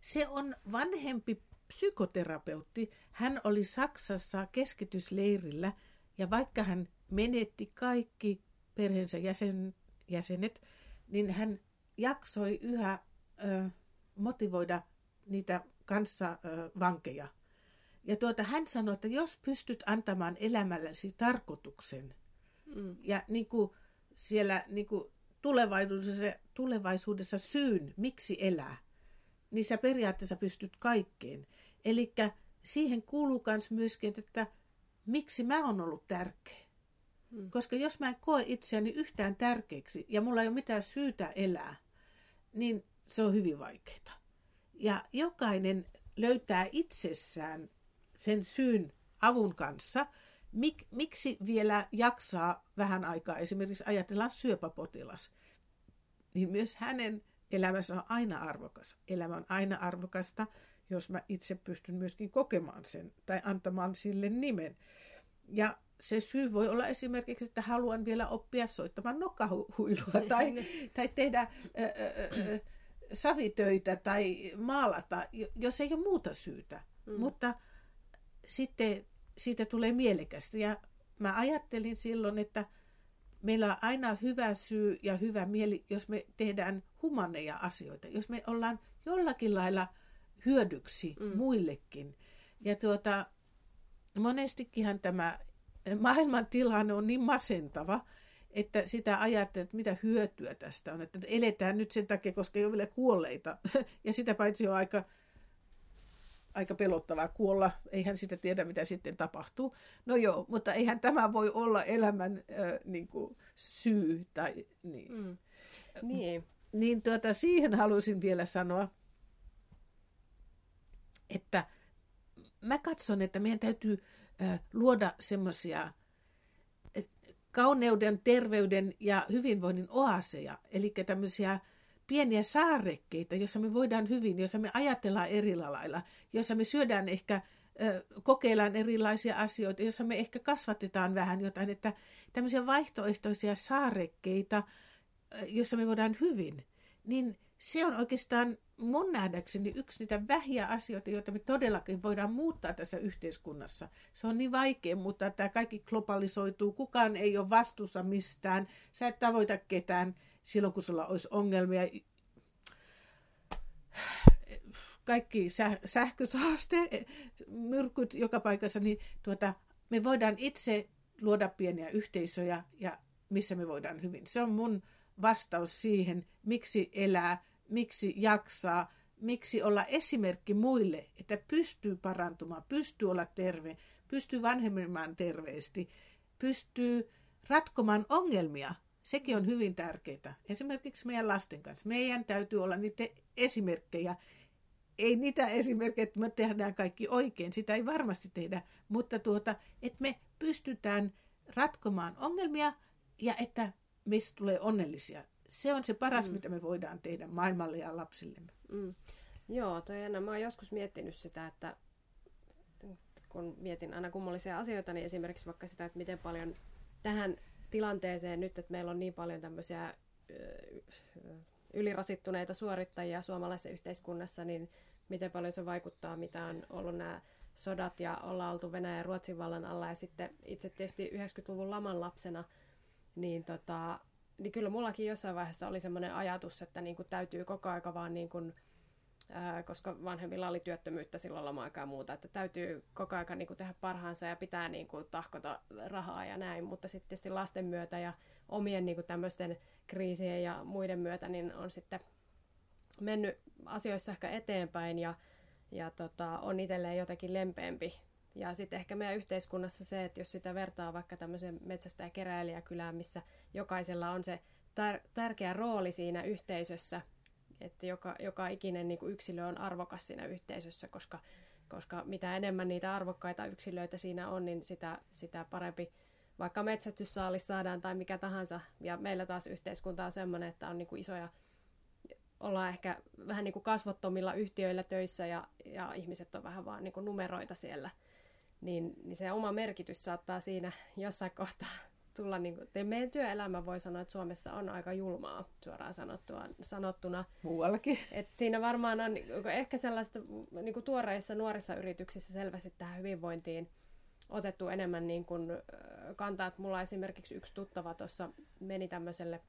Se on vanhempi psykoterapeutti. Hän oli Saksassa keskitysleirillä ja vaikka hän menetti kaikki perheensä jäsen, jäsenet, niin hän jaksoi yhä ö, motivoida niitä kanssa ö, vankeja. Ja tuota, hän sanoi, että jos pystyt antamaan elämälläsi tarkoituksen mm. ja niin kuin siellä niin kuin tulevaisuudessa, tulevaisuudessa syyn, miksi elää, niin sä periaatteessa pystyt kaikkeen. Eli siihen kuuluu myös myöskin, että miksi mä oon ollut tärkeä. Hmm. Koska jos mä en koe itseäni yhtään tärkeäksi ja mulla ei ole mitään syytä elää, niin se on hyvin vaikeaa. Ja jokainen löytää itsessään sen syyn avun kanssa, mik, miksi vielä jaksaa vähän aikaa, esimerkiksi ajatellaan syöpäpotilas, niin myös hänen elämänsä on aina arvokas. Elämä on aina arvokasta, jos mä itse pystyn myöskin kokemaan sen tai antamaan sille nimen. Ja se syy voi olla esimerkiksi, että haluan vielä oppia soittamaan nokkahuilua tai, tai tehdä ö, ö, ö, savitöitä tai maalata, jos ei ole muuta syytä. Mm. Mutta sitten siitä tulee mielekästä. Ja mä ajattelin silloin, että meillä on aina hyvä syy ja hyvä mieli, jos me tehdään humaneja asioita, jos me ollaan jollakin lailla hyödyksi mm. muillekin. Ja tuota, monestikinhan tämä maailman tilanne on niin masentava, että sitä ajattelee, että mitä hyötyä tästä on, että eletään nyt sen takia, koska ei ole vielä kuolleita. Ja sitä paitsi on aika aika pelottavaa kuolla. Eihän sitä tiedä, mitä sitten tapahtuu. No joo, mutta eihän tämä voi olla elämän äh, niin kuin, syy. Tai, niin. Mm. Niin. Niin tuota, siihen haluaisin vielä sanoa, että mä katson, että meidän täytyy äh, luoda semmoisia kauneuden, terveyden ja hyvinvoinnin oaseja, eli tämmöisiä pieniä saarekkeita, jossa me voidaan hyvin, jossa me ajatellaan eri lailla, jossa me syödään ehkä, kokeillaan erilaisia asioita, jossa me ehkä kasvatetaan vähän jotain, että tämmöisiä vaihtoehtoisia saarekkeita, jossa me voidaan hyvin, niin se on oikeastaan mun nähdäkseni yksi niitä vähiä asioita, joita me todellakin voidaan muuttaa tässä yhteiskunnassa. Se on niin vaikea mutta tämä kaikki globalisoituu, kukaan ei ole vastuussa mistään, sä et tavoita ketään, silloin, kun sulla olisi ongelmia. Kaikki sähkösaaste, myrkyt joka paikassa, niin tuota, me voidaan itse luoda pieniä yhteisöjä ja missä me voidaan hyvin. Se on mun vastaus siihen, miksi elää, miksi jaksaa, miksi olla esimerkki muille, että pystyy parantumaan, pystyy olla terve, pystyy vanhemmimaan terveesti, pystyy ratkomaan ongelmia, Sekin on hyvin tärkeää. Esimerkiksi meidän lasten kanssa. Meidän täytyy olla niitä esimerkkejä. Ei niitä esimerkkejä, että me tehdään kaikki oikein. Sitä ei varmasti tehdä. Mutta tuota, että me pystytään ratkomaan ongelmia ja että meistä tulee onnellisia. Se on se paras, mm. mitä me voidaan tehdä maailmalle ja lapsillemme. Mm. Joo, toi Anna, mä oon joskus miettinyt sitä, että kun mietin aina kummallisia asioita, niin esimerkiksi vaikka sitä, että miten paljon tähän tilanteeseen nyt, että meillä on niin paljon tämmöisiä ylirasittuneita suorittajia suomalaisessa yhteiskunnassa, niin miten paljon se vaikuttaa, mitä on ollut nämä sodat ja ollaan oltu Venäjän ja Ruotsin vallan alla ja sitten itse tietysti 90-luvun laman lapsena, niin, tota, niin kyllä mullakin jossain vaiheessa oli semmoinen ajatus, että niin kuin täytyy koko aika vaan niin kuin, koska vanhemmilla oli työttömyyttä silloin loma-aikaa ja muuta, että täytyy koko ajan niin kuin tehdä parhaansa ja pitää niin kuin tahkota rahaa ja näin, mutta sitten tietysti lasten myötä ja omien niin kuin tämmöisten kriisien ja muiden myötä niin on sitten mennyt asioissa ehkä eteenpäin ja, ja tota, on itselleen jotenkin lempeämpi. Ja sitten ehkä meidän yhteiskunnassa se, että jos sitä vertaa vaikka tämmöiseen metsästä- ja keräilijäkylään, missä jokaisella on se tär- tärkeä rooli siinä yhteisössä, että joka, joka ikinen niin kuin yksilö on arvokas siinä yhteisössä, koska koska mitä enemmän niitä arvokkaita yksilöitä siinä on, niin sitä, sitä parempi vaikka metsästyssaalis saadaan tai mikä tahansa. Ja meillä taas yhteiskunta on sellainen, että on niin kuin isoja, ollaan ehkä vähän niin kuin kasvottomilla yhtiöillä töissä ja, ja ihmiset on vähän vaan niin kuin numeroita siellä. Niin, niin se oma merkitys saattaa siinä jossain kohtaa tulla, niin kuin, meidän työelämä voi sanoa, että Suomessa on aika julmaa suoraan sanottua, sanottuna. Muuallakin. Et siinä varmaan on ehkä sellaista niin kuin tuoreissa nuorissa yrityksissä selvästi tähän hyvinvointiin otettu enemmän niin kuin kantaa. Että mulla esimerkiksi yksi tuttava tuossa meni tämmöiselle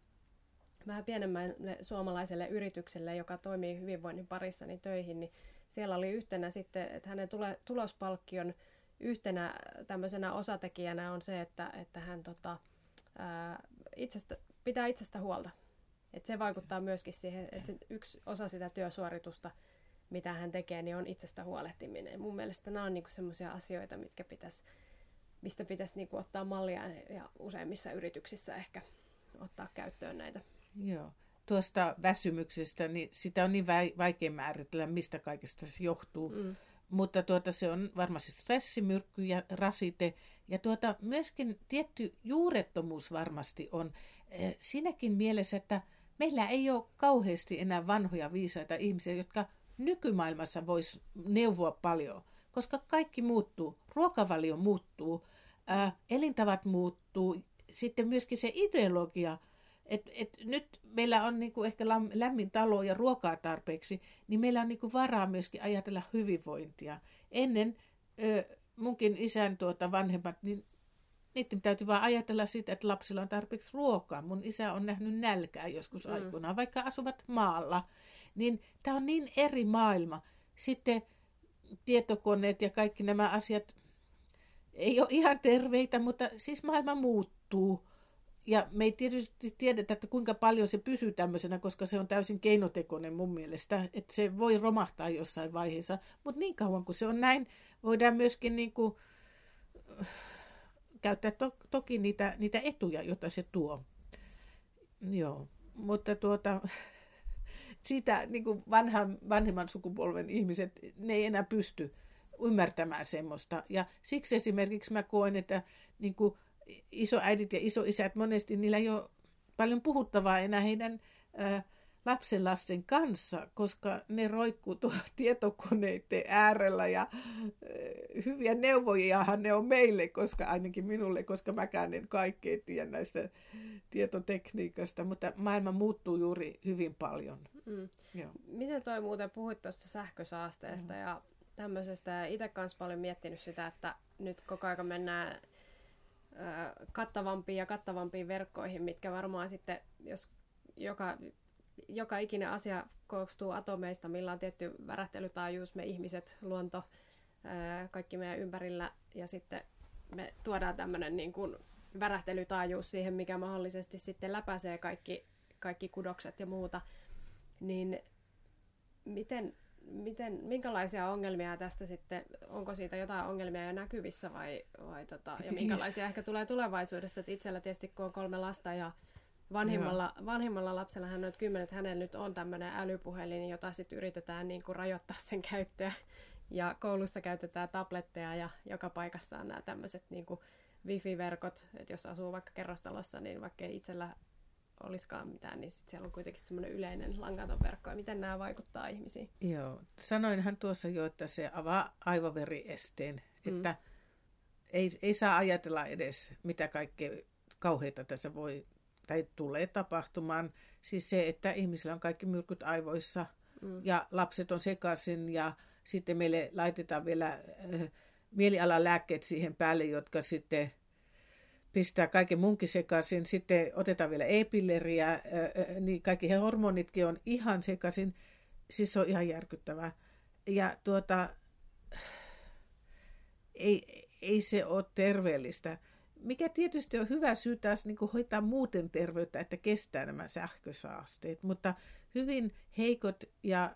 vähän pienemmälle suomalaiselle yritykselle, joka toimii hyvinvoinnin parissa niin töihin, niin siellä oli yhtenä sitten, että hänen tule, tulospalkkion yhtenä tämmöisenä osatekijänä on se, että, että hän tota, ää, itsestä, pitää itsestä huolta. Et se vaikuttaa myöskin siihen, että yksi osa sitä työsuoritusta, mitä hän tekee, niin on itsestä huolehtiminen. Mun mielestä nämä on niinku semmoisia asioita, mitkä pitäisi, mistä pitäisi niinku ottaa mallia ja useimmissa yrityksissä ehkä ottaa käyttöön näitä. Joo. Tuosta väsymyksestä, niin sitä on niin vaikea määritellä, mistä kaikesta se johtuu. Mm mutta tuota, se on varmasti stressimyrkky ja rasite. Ja tuota, myöskin tietty juurettomuus varmasti on eh, siinäkin mielessä, että meillä ei ole kauheasti enää vanhoja viisaita ihmisiä, jotka nykymaailmassa vois neuvoa paljon, koska kaikki muuttuu. Ruokavalio muuttuu, ää, elintavat muuttuu, sitten myöskin se ideologia – et, et nyt meillä on niinku ehkä lämmin talo ja ruokaa tarpeeksi, niin meillä on niinku varaa myöskin ajatella hyvinvointia. Ennen ö, munkin isän tuota vanhemmat, niin niiden täytyy vaan ajatella sitä, että lapsilla on tarpeeksi ruokaa. Mun isä on nähnyt nälkää joskus mm. aikoinaan, vaikka asuvat maalla. Niin tämä on niin eri maailma. Sitten tietokoneet ja kaikki nämä asiat ei ole ihan terveitä, mutta siis maailma muuttuu ja me ei tietysti tiedetä, että kuinka paljon se pysyy tämmöisenä, koska se on täysin keinotekoinen mun mielestä, että se voi romahtaa jossain vaiheessa. Mutta niin kauan kuin se on näin, voidaan myöskin niin kuin, käyttää to- toki niitä, niitä etuja, joita se tuo. Joo, mutta tuota, sitä niin kuin vanhan, vanhemman sukupolven ihmiset, ne ei enää pysty ymmärtämään semmoista. Ja siksi esimerkiksi mä koen, että niin kuin, isoäidit ja isoisät monesti, niillä ei ole paljon puhuttavaa enää heidän ää, lapsenlasten kanssa, koska ne roikkuu tuo tietokoneiden äärellä ja hyviä neuvojahan ne on meille, koska ainakin minulle, koska mäkään en kaikkea tiedä näistä tietotekniikasta, mutta maailma muuttuu juuri hyvin paljon. Mm. Joo. Miten toi muuten puhuit tuosta sähkösaasteesta mm. ja tämmöisestä, itse kanssa paljon miettinyt sitä, että nyt koko ajan mennään kattavampiin ja kattavampiin verkkoihin, mitkä varmaan sitten, jos joka, joka ikinen asia koostuu atomeista, millä on tietty värähtelytaajuus, me ihmiset, luonto, kaikki meidän ympärillä, ja sitten me tuodaan tämmöinen niin kuin värähtelytaajuus siihen, mikä mahdollisesti sitten läpäisee kaikki, kaikki kudokset ja muuta, niin miten miten, minkälaisia ongelmia tästä sitten, onko siitä jotain ongelmia jo näkyvissä vai, vai tota, ja minkälaisia ehkä tulee tulevaisuudessa, että itsellä tietysti kun on kolme lasta ja vanhimmalla, vanhimmalla lapsella hän on kymmenen, että hänellä nyt on tämmöinen älypuhelin, jota sitten yritetään niin kuin rajoittaa sen käyttöä. Ja koulussa käytetään tabletteja ja joka paikassa on nämä tämmöiset niin kuin wifi-verkot, että jos asuu vaikka kerrostalossa, niin vaikka itsellä olisikaan mitään, niin sit siellä on kuitenkin semmoinen yleinen langaton verkko. Ja miten nämä vaikuttaa ihmisiin? Joo, sanoinhan tuossa jo, että se avaa aivoveriesteen, mm. että ei, ei saa ajatella edes, mitä kaikkea kauheita tässä voi tai tulee tapahtumaan. Siis se, että ihmisillä on kaikki myrkyt aivoissa mm. ja lapset on sekaisin ja sitten meille laitetaan vielä äh, mielialalääkkeet siihen päälle, jotka sitten pistää kaiken munkin sekaisin, sitten otetaan vielä e-pilleriä, niin kaikki he hormonitkin on ihan sekaisin. Siis se on ihan järkyttävää. Ja tuota, ei, ei se ole terveellistä. Mikä tietysti on hyvä syy taas niin hoitaa muuten terveyttä, että kestää nämä sähkösaasteet, mutta hyvin heikot ja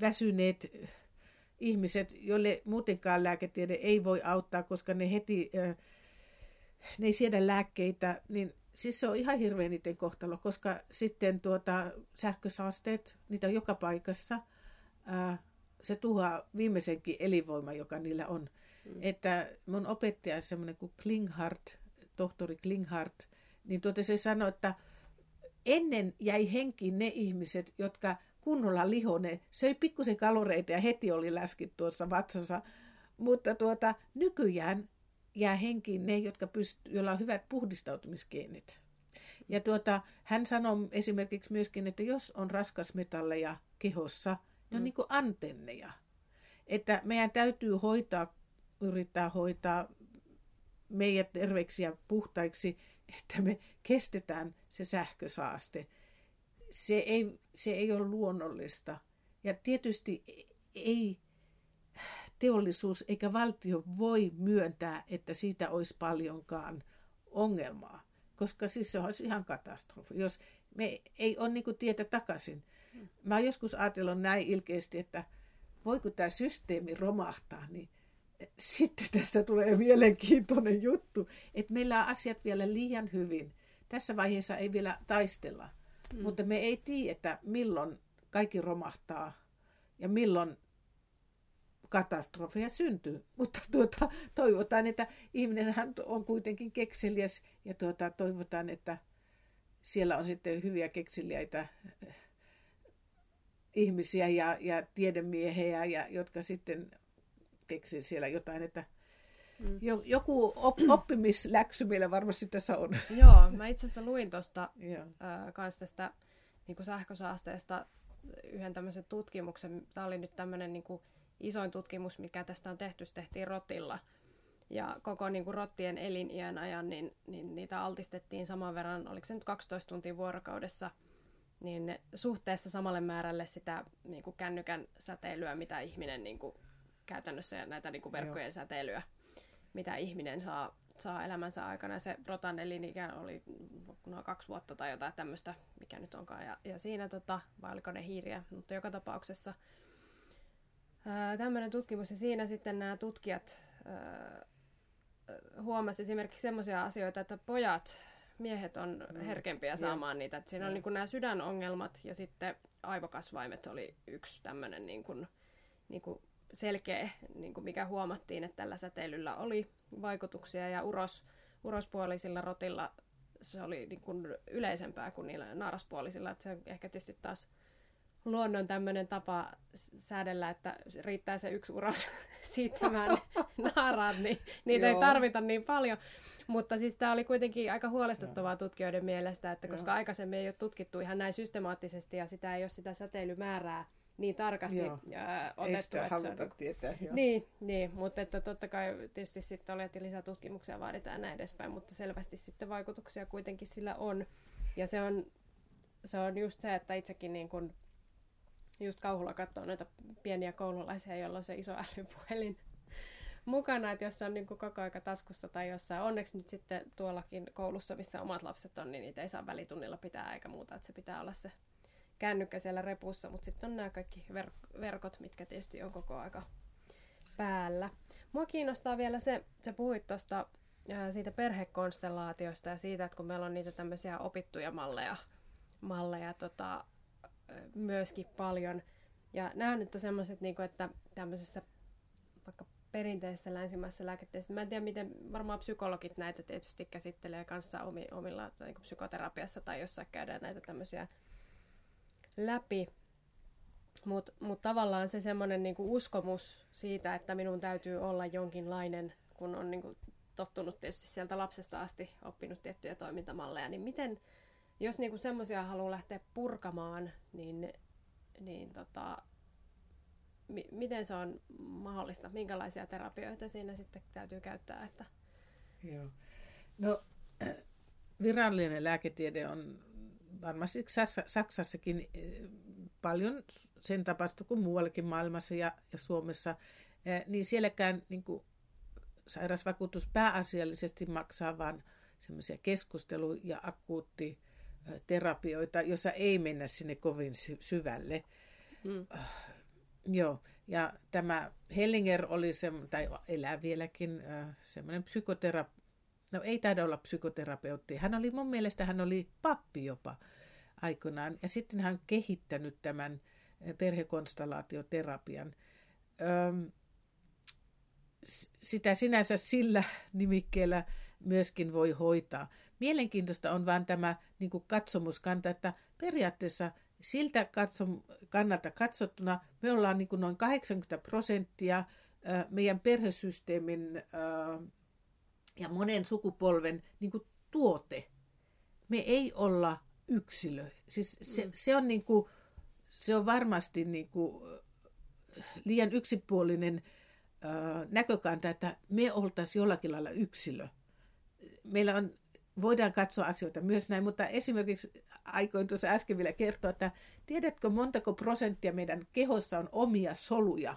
väsyneet ihmiset, joille muutenkaan lääketiede ei voi auttaa, koska ne heti ne ei siedä lääkkeitä, niin siis se on ihan hirveän niiden kohtalo, koska sitten tuota, sähkösaasteet, niitä on joka paikassa. Ää, se tuhoaa viimeisenkin elinvoima, joka niillä on. Mm. Että mun opettaja semmoinen kuin Klinghardt, tohtori Klinghardt, niin tuota se sanoi, että ennen jäi henkiin ne ihmiset, jotka kunnolla lihone, söi pikkusen kaloreita ja heti oli läskit tuossa vatsassa. Mutta tuota, nykyään jää henkiin ne, jotka pyst- joilla on hyvät puhdistautumisgeenit. Ja tuota, hän sanoi esimerkiksi myöskin, että jos on raskasmetalleja kehossa, ne on mm. niin kuin antenneja. Että meidän täytyy hoitaa, yrittää hoitaa meidät terveiksi ja puhtaiksi, että me kestetään se sähkösaaste. Se ei, se ei ole luonnollista. Ja tietysti ei teollisuus eikä valtio voi myöntää, että siitä olisi paljonkaan ongelmaa koska siis se olisi ihan katastrofi, jos me ei ole niin tietä takaisin. Mä oon joskus ajatellut näin ilkeästi, että voiko tämä systeemi romahtaa, niin sitten tästä tulee mielenkiintoinen juttu, että meillä on asiat vielä liian hyvin. Tässä vaiheessa ei vielä taistella, mm. mutta me ei tiedä, että milloin kaikki romahtaa ja milloin katastrofeja syntyy. Mutta tuota, toivotaan, että ihminen on kuitenkin kekseliäs ja tuota, toivotaan, että siellä on sitten hyviä kekseliäitä eh, ihmisiä ja, ja tiedemiehiä, ja, jotka sitten keksii siellä jotain, että mm. joku op, oppimisläksy meillä varmasti tässä on. Joo, mä itse asiassa luin tuosta äh, tästä niin sähkösaasteesta yhden tämmöisen tutkimuksen. Tämä oli nyt tämmöinen niin kuin, isoin tutkimus, mikä tästä on tehty, se tehtiin rotilla. Ja koko niin kuin rottien eliniän ajan, niin, niin niitä altistettiin saman verran, oliko se nyt 12 tuntia vuorokaudessa, niin suhteessa samalle määrälle sitä niin kuin kännykän säteilyä, mitä ihminen niin kuin, käytännössä ja näitä niin kuin verkkojen Joo. säteilyä, mitä ihminen saa, saa elämänsä aikana. Se rotan elinikä oli noin kaksi vuotta tai jotain tämmöistä, mikä nyt onkaan. Ja, ja siinä, tota, vai oliko ne hiiriä, mutta joka tapauksessa – tämmöinen tutkimus ja siinä sitten nämä tutkijat huomasivat esimerkiksi sellaisia asioita, että pojat, miehet on mm. herkempiä saamaan niitä. Että siinä on niin kuin nämä sydänongelmat ja sitten aivokasvaimet oli yksi tämmöinen niin kuin, niin kuin selkeä, niin kuin mikä huomattiin, että tällä säteilyllä oli vaikutuksia ja uros, urospuolisilla rotilla se oli niin kuin yleisempää kuin niillä naaraspuolisilla. Että se ehkä tietysti taas luonnon tämmöinen tapa säädellä, että riittää se yksi uros siittämään naaraan, niin niitä Joo. ei tarvita niin paljon. Mutta siis tämä oli kuitenkin aika huolestuttavaa tutkijoiden mielestä, että koska Joo. aikaisemmin ei ole tutkittu ihan näin systemaattisesti ja sitä ei ole sitä säteilymäärää niin tarkasti Joo. otettu. Ei sitä haluta on... tietää. Jo. Niin, niin, mutta että totta kai tietysti sitten oli, että lisää tutkimuksia vaaditaan näin edespäin, mutta selvästi sitten vaikutuksia kuitenkin sillä on. Ja se on, se on just se, että itsekin niin kun just kauhulla katsoa noita pieniä koululaisia, joilla on se iso älypuhelin mukana, että jos on niin kuin koko aika taskussa tai jossain. Onneksi nyt sitten tuollakin koulussa, missä omat lapset on, niin niitä ei saa välitunnilla pitää eikä muuta, että se pitää olla se kännykkä siellä repussa, mutta sitten on nämä kaikki ver- verkot, mitkä tietysti on koko aika päällä. Mua kiinnostaa vielä se, sä puhuit tuosta siitä perhekonstellaatiosta ja siitä, että kun meillä on niitä tämmöisiä opittuja malleja, malleja tota, myöskin paljon. Ja nämä nyt on semmoiset, niin että tämmöisessä vaikka perinteisessä länsimaisessa lääketieteessä, mä en tiedä miten, varmaan psykologit näitä tietysti käsittelee kanssa omilla niin psykoterapiassa tai jossain käydään näitä tämmöisiä läpi. Mutta mut tavallaan se semmoinen niin uskomus siitä, että minun täytyy olla jonkinlainen, kun on niin kuin tottunut tietysti sieltä lapsesta asti oppinut tiettyjä toimintamalleja, niin miten, jos niinku semmoisia haluaa lähteä purkamaan, niin, niin tota, mi- miten se on mahdollista? Minkälaisia terapioita siinä sitten täytyy käyttää? Että... Joo. No, virallinen lääketiede on varmasti Saksassakin eh, paljon sen tapaista kuin muuallakin maailmassa ja, ja Suomessa, eh, niin sielläkään niin kuin, sairausvakuutus pääasiallisesti maksaa vain semmoisia keskustelu- ja akuutti terapioita, jossa ei mennä sinne kovin syvälle. Mm. Joo, ja tämä Hellinger oli se, tai elää vieläkin, semmoinen psykoterapeutti, no ei taida olla psykoterapeutti, hän oli mun mielestä, hän oli pappi jopa aikoinaan, ja sitten hän on kehittänyt tämän perhekonstellaatioterapian. Öm, sitä sinänsä sillä nimikkeellä myöskin voi hoitaa. Mielenkiintoista on vain tämä niin kuin katsomuskanta, että periaatteessa siltä katsom, kannalta katsottuna me ollaan niin kuin noin 80 prosenttia meidän perhesysteemin ja monen sukupolven niin kuin tuote. Me ei olla yksilö. Siis se, mm. se, on, niin kuin, se on varmasti niin kuin liian yksipuolinen näkökanta, että me oltaisiin jollakin lailla yksilö. Meillä on, voidaan katsoa asioita myös näin, mutta esimerkiksi aikoin tuossa äsken vielä kertoa, että tiedätkö montako prosenttia meidän kehossa on omia soluja?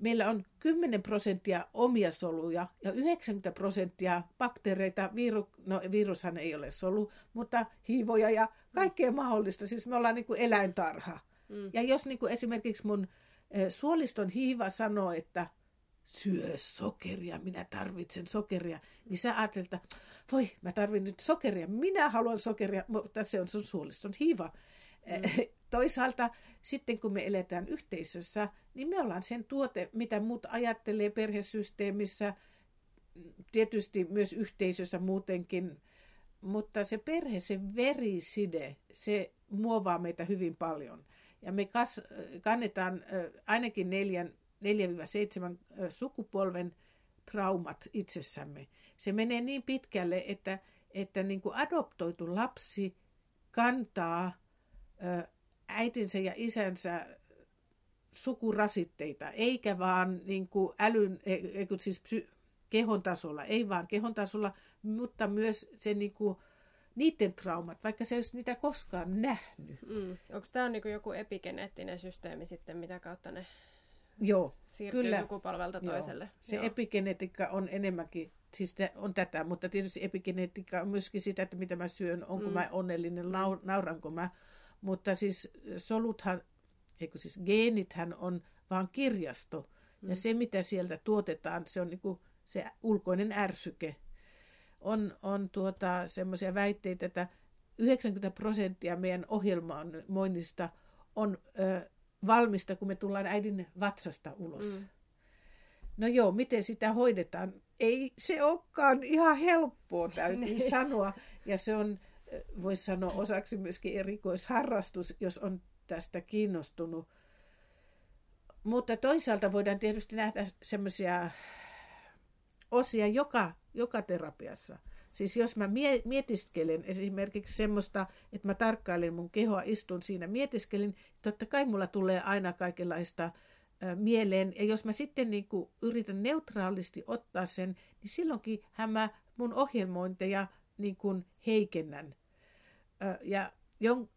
Meillä on 10 prosenttia omia soluja ja 90 prosenttia bakteereita, viru, no virushan ei ole solu, mutta hiivoja ja kaikkea mm. mahdollista. Siis me ollaan niin kuin eläintarha. Mm. Ja jos niin kuin esimerkiksi mun suoliston hiiva sanoo, että syö sokeria, minä tarvitsen sokeria, niin sä ajattelet, että voi, mä tarvitsen nyt sokeria, minä haluan sokeria, mutta se on sun suoliston hiiva. Mm. Toisaalta sitten kun me eletään yhteisössä, niin me ollaan sen tuote, mitä muut ajattelee perhesysteemissä, tietysti myös yhteisössä muutenkin, mutta se perhe, se veriside, se muovaa meitä hyvin paljon. Ja me kas, kannetaan ainakin neljän, 4-7 sukupolven traumat itsessämme. Se menee niin pitkälle, että, että niin kuin adoptoitu lapsi kantaa äitinsä ja isänsä sukurasitteita, eikä vaan niin kuin älyn, eikö siis psy, kehon tasolla, ei vaan kehon tasolla, mutta myös se niin kuin, niiden traumat, vaikka se ei olisi niitä koskaan nähnyt. Mm. Onko tämä niin joku epigeneettinen systeemi sitten, mitä kautta ne Joo, siirtyy kyllä. sukupolvelta toiselle? Joo. Se Joo. epigenetiikka on enemmänkin, siis on tätä, mutta tietysti epigenetiikka on myöskin sitä, että mitä mä syön, onko mm. mä onnellinen, nauranko mä. Mutta siis soluthan, eikö siis geenithän on vaan kirjasto. Mm. Ja se, mitä sieltä tuotetaan, se on niinku se ulkoinen ärsyke. On, on tuota, semmoisia väitteitä, että 90 prosenttia meidän ohjelmoinnista on ö, valmista, kun me tullaan äidin vatsasta ulos. Mm. No joo, miten sitä hoidetaan? Ei se olekaan ihan helppoa, täytyy niin. sanoa. Ja se on, voisi sanoa, osaksi myöskin erikoisharrastus, jos on tästä kiinnostunut. Mutta toisaalta voidaan tietysti nähdä semmoisia osia joka, joka terapiassa. Siis jos mä mietiskelen esimerkiksi semmoista, että mä tarkkailen mun kehoa, istun siinä, mietiskelin, totta kai mulla tulee aina kaikenlaista mieleen. Ja jos mä sitten niin kuin yritän neutraalisti ottaa sen, niin silloinkin mä mun ohjelmointeja niin kuin heikennän. Ja jon,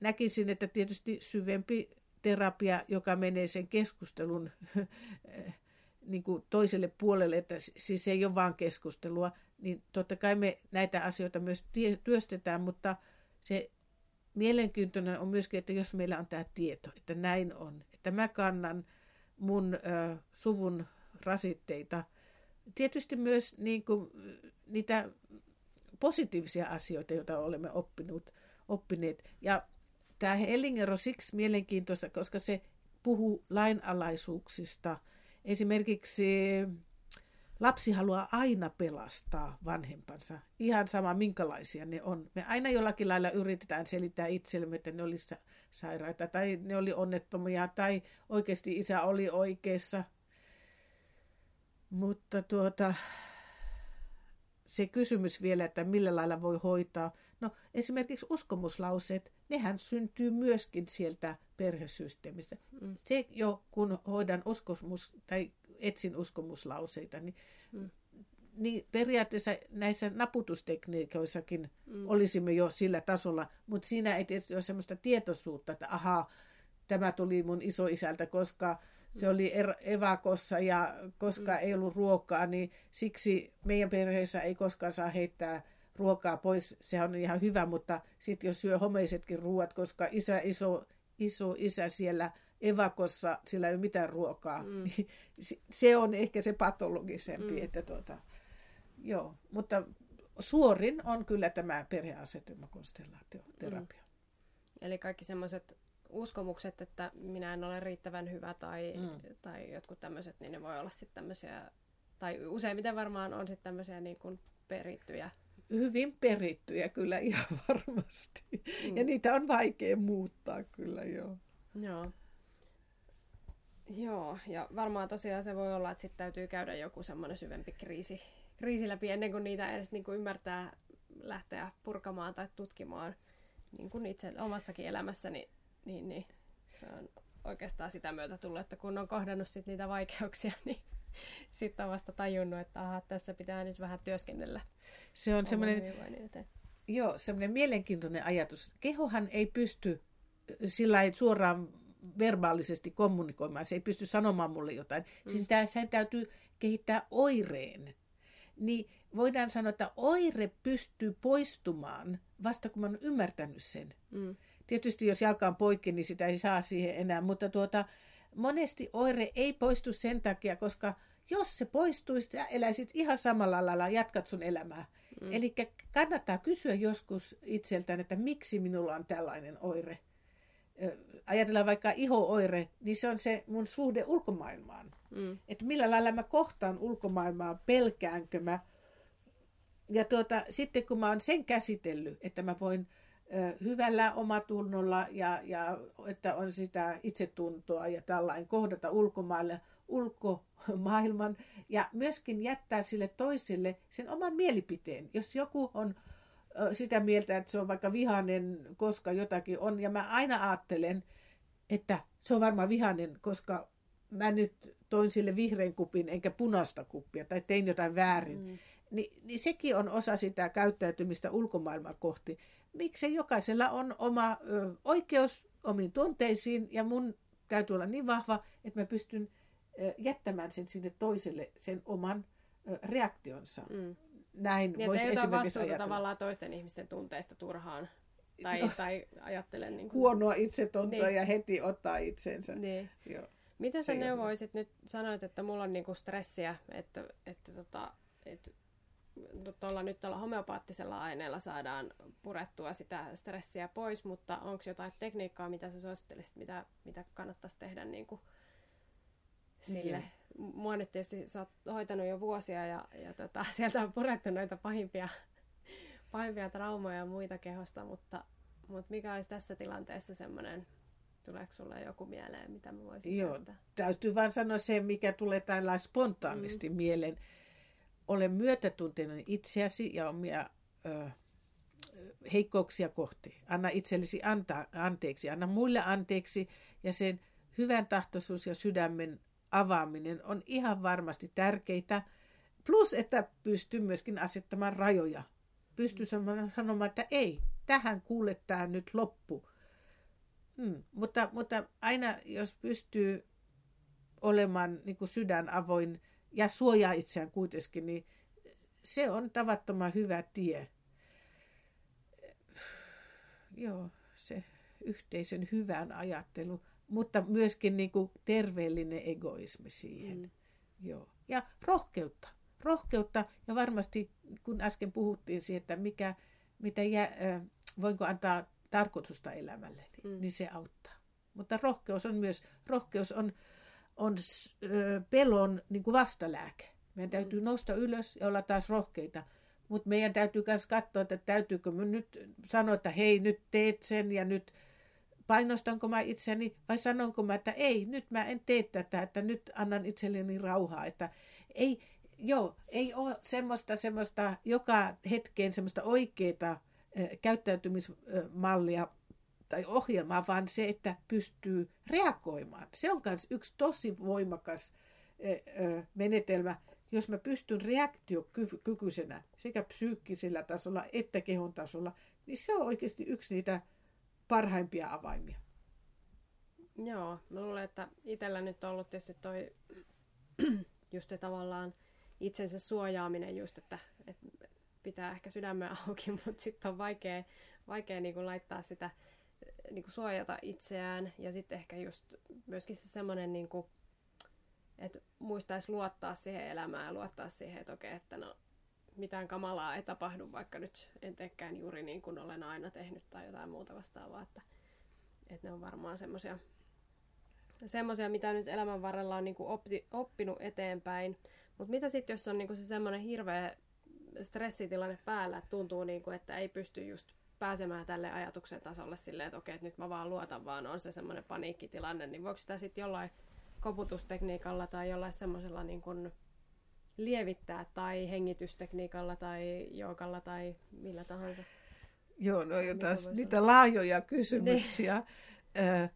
näkisin, että tietysti syvempi terapia, joka menee sen keskustelun niin kuin toiselle puolelle, että siis ei ole vain keskustelua, niin totta kai me näitä asioita myös työstetään, mutta se mielenkiintoinen on myöskin, että jos meillä on tämä tieto, että näin on, että mä kannan mun ö, suvun rasitteita, tietysti myös niin kuin, niitä positiivisia asioita, joita olemme oppinut, oppineet. Ja tämä Hellinger on siksi mielenkiintoista, koska se puhuu lainalaisuuksista. Esimerkiksi lapsi haluaa aina pelastaa vanhempansa, ihan sama minkälaisia ne on. Me aina jollakin lailla yritetään selittää itsellemme, että ne oli sairaita tai ne oli onnettomia tai oikeasti isä oli oikeassa. Mutta tuota, se kysymys vielä, että millä lailla voi hoitaa. No esimerkiksi uskomuslauseet, nehän syntyy myöskin sieltä perhesysteemistä. Mm. Se jo, kun hoidan uskomus tai etsin uskomuslauseita, niin, mm. niin periaatteessa näissä naputustekniikoissakin mm. olisimme jo sillä tasolla, mutta siinä ei tietysti ole sellaista tietoisuutta, että ahaa, tämä tuli mun isoisältä, koska se oli er- evakossa ja koska mm. ei ollut ruokaa, niin siksi meidän perheessä ei koskaan saa heittää ruokaa pois. Se on ihan hyvä, mutta sitten jos syö homeisetkin ruuat, koska isä, iso, iso isä siellä evakossa, sillä ei ole mitään ruokaa, mm. niin se on ehkä se patologisempi. Mm. Että tuota, joo. Mutta suorin on kyllä tämä perheasetelmakonstellaatioterapia. Mm. Eli kaikki semmoiset uskomukset, että minä en ole riittävän hyvä tai, Mm. tai jotkut tämmöiset, niin ne voi olla sitten tämmöisiä, tai useimmiten varmaan on sitten tämmöisiä niin kuin perittyjä. Hyvin perittyjä kyllä ihan varmasti. Mm. Ja niitä on vaikea muuttaa kyllä, joo. Joo. Joo, ja varmaan tosiaan se voi olla, että sitten täytyy käydä joku semmoinen syvempi kriisi, kriisi läpi ennen kuin niitä edes niin kuin ymmärtää lähteä purkamaan tai tutkimaan niin kuin itse omassakin elämässäni, niin, niin se on oikeastaan sitä myötä tullut, että kun on kohdannut sit niitä vaikeuksia, niin sitten on vasta tajunnut, että aha, tässä pitää nyt vähän työskennellä. Se on semmoinen. Joo, semmoinen mielenkiintoinen ajatus. Kehohan ei pysty sillä lailla suoraan verbaalisesti kommunikoimaan, se ei pysty sanomaan mulle jotain. Mm. Siis sen täytyy kehittää oireen. Niin voidaan sanoa, että oire pystyy poistumaan vasta kun mä oon ymmärtänyt sen. Mm. Tietysti jos jalka on poikki, niin sitä ei saa siihen enää, mutta tuota, monesti oire ei poistu sen takia, koska jos se poistuisi, sä eläisit ihan samalla lailla, jatkat sun elämää. Mm. Eli kannattaa kysyä joskus itseltään, että miksi minulla on tällainen oire. Ajatellaan vaikka iho-oire, niin se on se mun suhde ulkomaailmaan. Mm. Että millä lailla mä kohtaan ulkomaailmaa, pelkäänkö mä. Ja tuota, sitten kun mä oon sen käsitellyt, että mä voin hyvällä omatunnolla ja, ja että on sitä itsetuntoa ja tällainen kohdata ulkomaille, ulkomaailman ja myöskin jättää sille toiselle sen oman mielipiteen. Jos joku on sitä mieltä, että se on vaikka vihainen, koska jotakin on, ja mä aina ajattelen, että se on varmaan vihainen, koska mä nyt toin sille vihreän kupin enkä punaista kuppia tai tein jotain väärin. Mm. Ni, niin sekin on osa sitä käyttäytymistä ulkomaailmaa kohti. Miksi jokaisella on oma ö, oikeus omiin tunteisiin ja mun täytyy olla niin vahva, että mä pystyn ö, jättämään sen sinne toiselle sen oman ö, reaktionsa. Mm. Näin Niin, voisi että ei ota esimerkiksi vastuuta ajatella. tavallaan toisten ihmisten tunteista turhaan. Tai, No. tai ajattelen niin kuin, Huonoa itsetuntoa Niin. ja heti ottaa itsensä. Niin. Joo. Miten sä neuvoisit nyt, sanoit, että mulla on niinku stressiä, että, että, tota, että tuolla nyt tuolla homeopaattisella aineella saadaan purettua sitä stressiä pois, mutta onko jotain tekniikkaa, mitä sä suosittelisit, mitä, mitä kannattaisi tehdä niin kuin sille? Mua nyt tietysti sä oot hoitanut jo vuosia ja, ja tota, sieltä on purettu noita pahimpia, pahimpia traumoja ja muita kehosta, mutta, mutta mikä olisi tässä tilanteessa semmoinen, tuleeko sulle joku mieleen, mitä mä voisin Joo. käyttää? Täytyy vain sanoa se, mikä tulee tällä spontaanisti mm. mieleen. Ole myötätuntoinen itseäsi ja omia ö, heikkouksia kohti. Anna itsellesi anta, anteeksi, anna muille anteeksi ja sen hyvän tahtoisuus ja sydämen avaaminen on ihan varmasti tärkeitä. Plus, että pystyy myöskin asettamaan rajoja. Pystyy sanomaan, että ei, tähän kuule tämä nyt loppu. Hmm. Mutta, mutta aina jos pystyy olemaan niin kuin sydän avoin ja suojaa itseään kuitenkin, niin se on tavattoman hyvä tie. Joo, se yhteisön hyvän ajattelu, mutta myöskin niin kuin terveellinen egoismi siihen. Mm. Joo. Ja rohkeutta. Rohkeutta ja varmasti, kun äsken puhuttiin siitä, että mikä, mitä jä, äh, voinko antaa tarkoitusta elämälle, mm. niin se auttaa. Mutta rohkeus on myös, rohkeus on, on pelon niin kuin vastalääke. Meidän täytyy mm. nousta ylös ja olla taas rohkeita. Mutta meidän täytyy myös katsoa, että täytyykö me nyt sanoa, että hei, nyt teet sen ja nyt painostanko mä itseni vai sanonko mä, että ei, nyt mä en tee tätä, että nyt annan itselleni rauhaa. Että ei, joo, ei ole semmoista, semmoista joka hetkeen semmoista oikeaa käyttäytymismallia tai ohjelmaa, vaan se, että pystyy reagoimaan. Se on myös yksi tosi voimakas menetelmä, jos mä pystyn reaktiokykyisenä sekä psyykkisellä tasolla että kehon tasolla, niin se on oikeasti yksi niitä parhaimpia avaimia. Joo, mä luulen, että itsellä nyt on ollut tietysti toi just tavallaan itsensä suojaaminen just, että, että pitää ehkä sydämen auki, mutta sitten on vaikea, vaikea niin kuin laittaa sitä, niin kuin suojata itseään. Ja sitten ehkä just myöskin se semmoinen, niin kuin, että muistaisi luottaa siihen elämään ja luottaa siihen, että okei, että no mitään kamalaa ei tapahdu, vaikka nyt en teekään juuri niin kuin olen aina tehnyt tai jotain muuta vastaavaa. Että, että ne on varmaan semmoisia, semmoisia mitä nyt elämän varrella on niinku oppi, oppinut eteenpäin. Mutta mitä sitten, jos on niinku se semmoinen hirveä stressitilanne päällä, että tuntuu, niinku, että ei pysty just pääsemään tälle ajatuksen tasolle silleen, että okei, että nyt mä vaan luotan, vaan on se semmoinen paniikkitilanne, niin voiko sitä sitten jollain koputustekniikalla tai jollain semmoisella niin kuin lievittää tai hengitystekniikalla tai joukalla tai millä tahansa? Joo, no jo taas niitä laajoja kysymyksiä. Ne.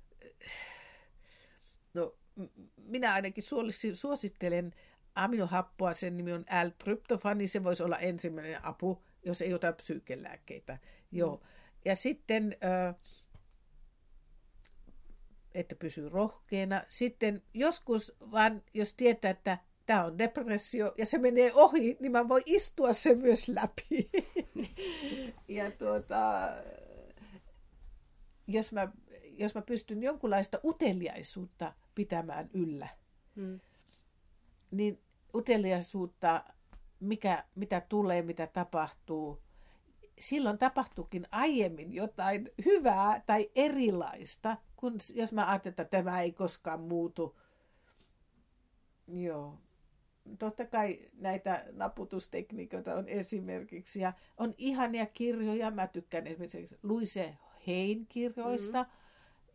no, minä ainakin suosittelen aminohappoa, sen nimi on L-tryptofani, se voisi olla ensimmäinen apu, jos ei ota psyykelääkkeitä. Joo. Mm. Ja sitten, että pysyy rohkeana. Sitten joskus vaan, jos tietää, että tämä on depressio ja se menee ohi, niin mä voin istua sen myös läpi. ja tuota, jos mä, jos mä pystyn jonkunlaista uteliaisuutta pitämään yllä, hmm. niin uteliaisuutta, mikä, mitä tulee, mitä tapahtuu, silloin tapahtuukin aiemmin jotain hyvää tai erilaista, kun jos mä ajattelen, että tämä ei koskaan muutu. Joo. Totta kai näitä naputustekniikoita on esimerkiksi, ja on ihania kirjoja. Mä tykkään esimerkiksi Luise Hein kirjoista. Mm.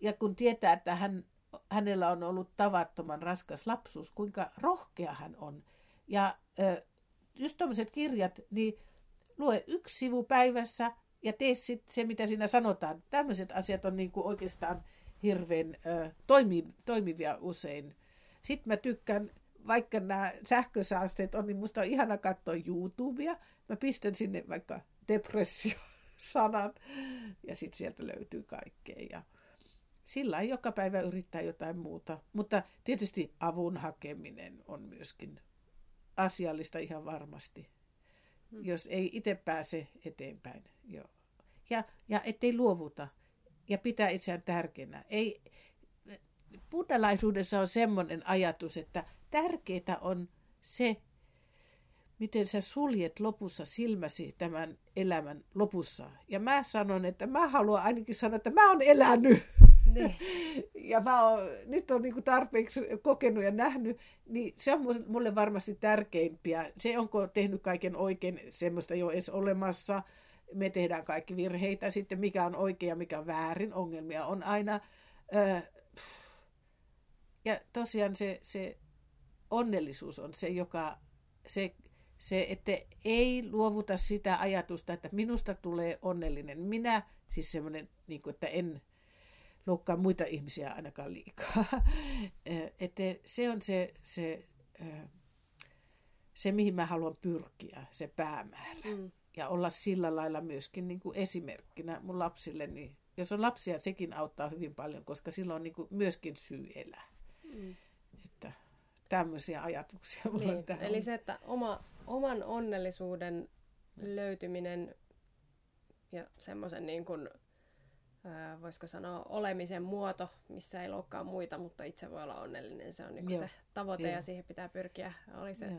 Ja kun tietää, että hän, hänellä on ollut tavattoman raskas lapsuus, kuinka rohkea hän on. Ja just tuommoiset kirjat, niin lue yksi sivu päivässä ja tee sit se, mitä siinä sanotaan. Tämmöiset asiat on niin kuin oikeastaan hirveän ö, toimi, toimivia usein. Sitten mä tykkään, vaikka nämä sähkösaasteet on, niin musta on ihana katsoa YouTubea. Mä pistän sinne vaikka depressio-sanan ja sitten sieltä löytyy kaikkea. Ja sillä ei joka päivä yrittää jotain muuta. Mutta tietysti avun hakeminen on myöskin asiallista ihan varmasti. Hmm. jos ei itse pääse eteenpäin. Joo. Ja, ja ettei luovuta ja pitää itseään tärkeänä. Ei, buddhalaisuudessa on semmoinen ajatus, että tärkeää on se, miten sä suljet lopussa silmäsi tämän elämän lopussa. Ja mä sanon, että mä haluan ainakin sanoa, että mä oon elänyt. Niin. ja mä oon, nyt on niin tarpeeksi kokenut ja nähnyt, niin se on mulle varmasti tärkeimpiä. Se, onko tehnyt kaiken oikein, semmoista ei ole edes olemassa. Me tehdään kaikki virheitä. Sitten mikä on oikein ja mikä on väärin. Ongelmia on aina. Ja tosiaan se, se onnellisuus on se, joka, se, se, että ei luovuta sitä ajatusta, että minusta tulee onnellinen minä, siis semmoinen, niin että en, loukkaa muita ihmisiä ainakaan liikaa. että se on se, se, se, mihin mä haluan pyrkiä, se päämäärä. Mm. Ja olla sillä lailla myöskin niin kuin esimerkkinä mun lapsille. Niin jos on lapsia, sekin auttaa hyvin paljon, koska silloin on niin kuin myöskin syy elää. Mm. Että tämmöisiä ajatuksia niin. Eli se, että oma, oman onnellisuuden löytyminen ja semmoisen niin kuin voisiko sanoa, olemisen muoto, missä ei loukkaa muita, mutta itse voi olla onnellinen. Se on niin se tavoite Joo. ja siihen pitää pyrkiä. Oli se,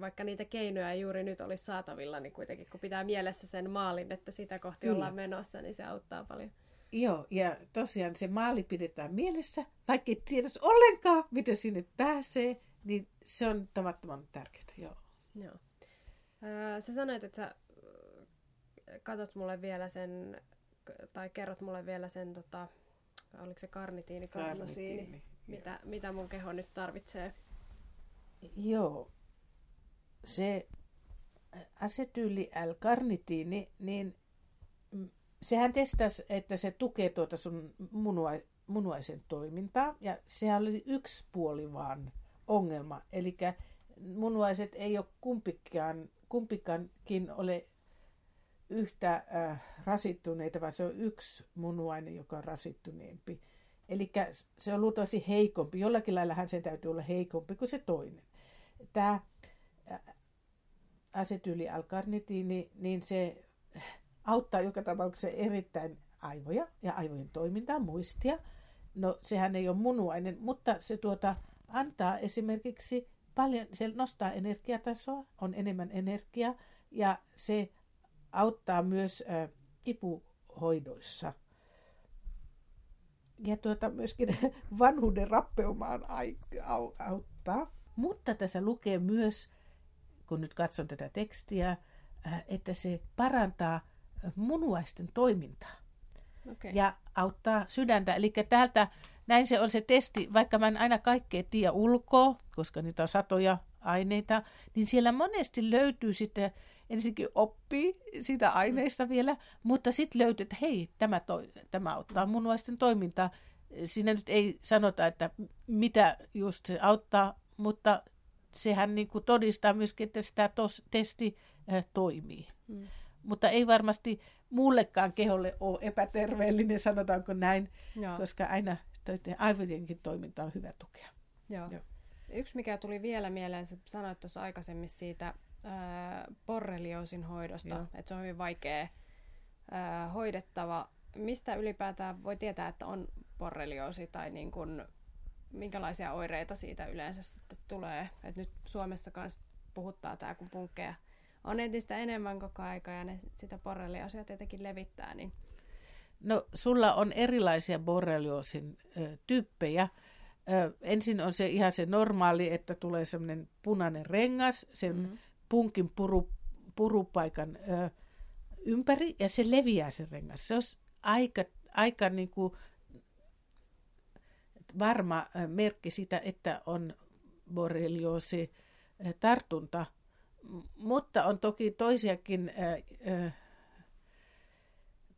vaikka niitä keinoja juuri nyt olisi saatavilla, niin kuitenkin kun pitää mielessä sen maalin, että sitä kohti Kyllä. ollaan menossa, niin se auttaa paljon. Joo, ja tosiaan se maali pidetään mielessä, vaikka ei tiedetä ollenkaan, miten sinne pääsee, niin se on tavattoman tärkeää. Joo. Joo. Öö, sä sanoit, että sä katsot mulle vielä sen tai kerrot mulle vielä sen, tota, oliko se karnitiini, karnosiini, mitä, mitä mun keho nyt tarvitsee? Joo, se asetyyli L-karnitiini, niin sehän testasi, että se tukee tuota sun munua, munuaisen toimintaa, ja se oli yksi puoli vaan ongelma. Eli munuaiset ei ole kumpikaan, kumpikankin ole yhtä äh, rasittuneita, vaan se on yksi munuainen, joka on rasittuneempi. Eli se on luultavasti heikompi. Jollakin lailla sen täytyy olla heikompi kuin se toinen. Tämä äh, asetyylialkarnitiini, niin se auttaa joka tapauksessa erittäin aivoja ja aivojen toimintaa, muistia. No sehän ei ole munuainen, mutta se tuota, antaa esimerkiksi paljon, se nostaa energiatasoa, on enemmän energiaa ja se auttaa myös kipuhoidoissa. ja tuota, myöskin vanhuuden rappeumaan auttaa. Mutta tässä lukee myös, kun nyt katson tätä tekstiä, että se parantaa munuaisten toimintaa okay. ja auttaa sydäntä. Eli täältä näin se on se testi, vaikka mä en aina kaikkea tiedä ulkoa, koska niitä on satoja aineita, niin siellä monesti löytyy sitten ensinnäkin oppii siitä aineista vielä, mutta sitten löytyy, että hei, tämä, toi, tämä auttaa munuaisten toimintaa. Siinä nyt ei sanota, että mitä just se auttaa, mutta sehän niin kuin todistaa myöskin, että tämä tos, testi äh, toimii. Mm. Mutta ei varmasti muullekaan keholle ole epäterveellinen, sanotaanko näin, Joo. koska aina aivojenkin toiminta on hyvä tukea. Joo. Joo. Yksi, mikä tuli vielä mieleen, sä sanoit tuossa aikaisemmin siitä ää, borrelioosin hoidosta, Joo. että se on hyvin vaikea ää, hoidettava. Mistä ylipäätään voi tietää, että on borrelioosi tai niin kun, minkälaisia oireita siitä yleensä sitten tulee? Et nyt Suomessa kanssa puhuttaa tämä, kun punkkeja on entistä enemmän koko aika ja ne sitä borrelioosia tietenkin levittää. Niin... No sulla on erilaisia borrelioosin ö, tyyppejä. Ö, ensin on se ihan se normaali, että tulee semmoinen punainen rengas sen mm-hmm. Punkin puru, purupaikan ö, ympäri ja se leviää se rengas. Se on aika, aika niin kuin varma merkki sitä, että on borrelioosi tartunta – mutta on toki toisiakin äh,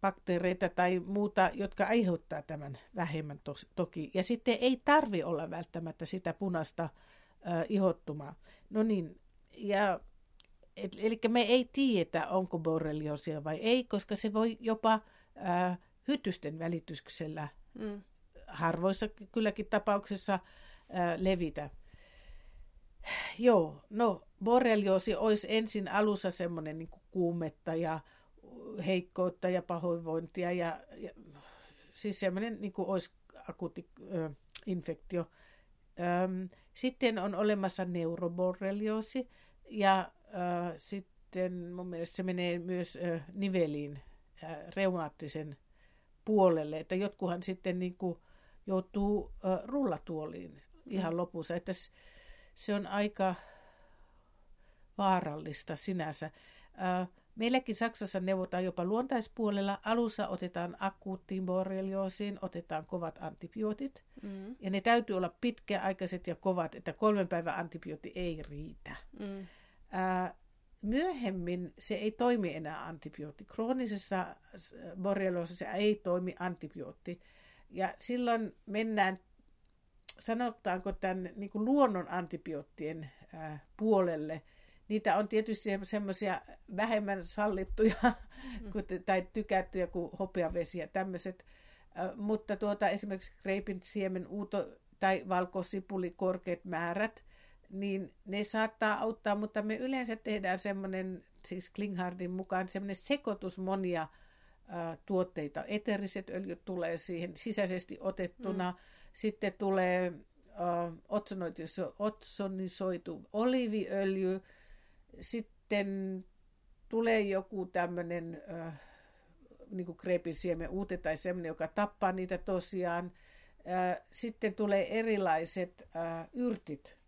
bakteereita tai muuta, jotka aiheuttaa tämän vähemmän tos, toki. Ja sitten ei tarvi olla välttämättä sitä punaista äh, ihottumaa. No niin, ja et, eli me ei tiedetä, onko borrelioosia vai ei, koska se voi jopa äh, hytysten välityksellä mm. harvoissa kylläkin tapauksessa äh, levitä. Joo, no borrelioosi olisi ensin alussa semmoinen niin kuumetta ja heikkoutta ja pahoinvointia ja, ja siis semmoinen niin kuin olisi akuutti infektio. Sitten on olemassa neuroborrelioosi ja sitten mun mielestä se menee myös niveliin reumaattisen puolelle, että jotkuhan sitten niin kuin joutuu rullatuoliin ihan mm. lopussa, että se on aika vaarallista sinänsä. Meilläkin Saksassa neuvotaan jopa luontaispuolella. Alussa otetaan akuuttiin borrelioosiin, otetaan kovat antibiootit. Mm. Ja ne täytyy olla pitkäaikaiset ja kovat, että kolmen päivän antibiootti ei riitä. Mm. Ää, myöhemmin se ei toimi enää antibiootti. Kroonisessa borrelioosissa ei toimi antibiootti. Ja silloin mennään, sanotaanko tämän niin kuin luonnon antibioottien ää, puolelle – niitä on tietysti semmoisia vähemmän sallittuja mm. tai tykättyjä kuin hopeavesi ja tämmöiset. Mutta tuota, esimerkiksi kreipin siemen uuto tai valkosipuli korkeat määrät, niin ne saattaa auttaa, mutta me yleensä tehdään semmoinen, siis Klinghardin mukaan, semmoinen sekoitus monia ä, tuotteita. Eteriset öljyt tulee siihen sisäisesti otettuna, mm. sitten tulee ä, otsonisoitu oliiviöljy, sitten tulee joku tämmöinen niin kuin kreepin siemen uute tai semmoinen, joka tappaa niitä tosiaan. Sitten tulee erilaiset yrtit,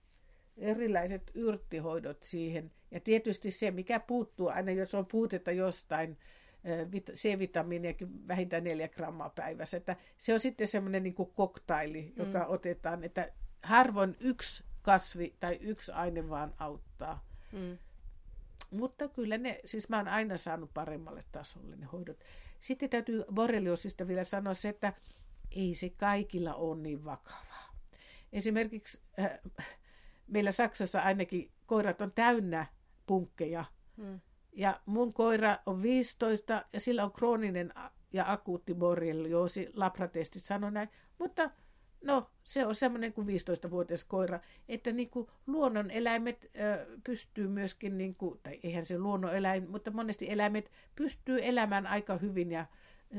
erilaiset yrttihoidot siihen. Ja tietysti se, mikä puuttuu, aina jos on puutetta jostain, C-vitamiiniakin vähintään neljä grammaa päivässä. Että se on sitten semmoinen niin koktaili, joka mm. otetaan, että harvoin yksi kasvi tai yksi aine vaan auttaa. Mm. Mutta kyllä ne, siis mä oon aina saanut paremmalle tasolle ne hoidot. Sitten täytyy borreliosista vielä sanoa se, että ei se kaikilla ole niin vakavaa. Esimerkiksi äh, meillä Saksassa ainakin koirat on täynnä punkkeja. Hmm. Ja mun koira on 15 ja sillä on krooninen ja akuutti borrelioosi, labratestit sanoi näin. Mutta No, se on semmoinen kuin 15-vuotias koira, että niin kuin luonnon eläimet ö, pystyy myöskin, niin kuin, tai eihän se luonnon eläin, mutta monesti eläimet pystyy elämään aika hyvin ja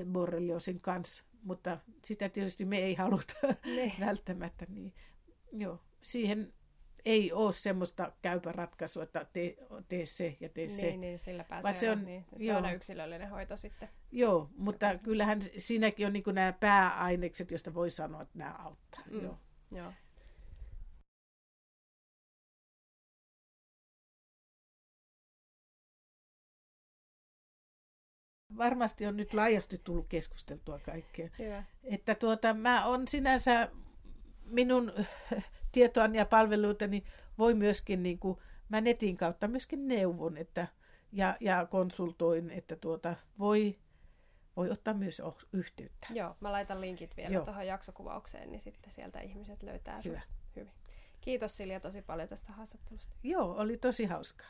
borrelioosin kanssa, mutta sitä tietysti me ei haluta ne. välttämättä. Niin. Joo, siihen ei ole semmoista käypä ratkaisua, että tee, tee se ja tee se. Niin, niin sillä pääsee se on- niin, se joo. on yksilöllinen hoito sitten. Joo, mutta kyllähän siinäkin on niin nämä pääainekset, joista voi sanoa, että nämä auttaa. Mm. Joo. Joo. Varmasti on nyt laajasti tullut keskusteltua kaikkea. Hyvä. Että tuota, mä on sinänsä minun tietoani ja palveluitani voi myöskin, niin kuin, mä netin kautta myöskin neuvon että, ja, ja konsultoin, että tuota, voi, voi ottaa myös yhteyttä. Joo, mä laitan linkit vielä Joo. tuohon jaksokuvaukseen, niin sitten sieltä ihmiset löytää sut. Hyvä. Hyvin. Kiitos Silja tosi paljon tästä haastattelusta. Joo, oli tosi hauskaa.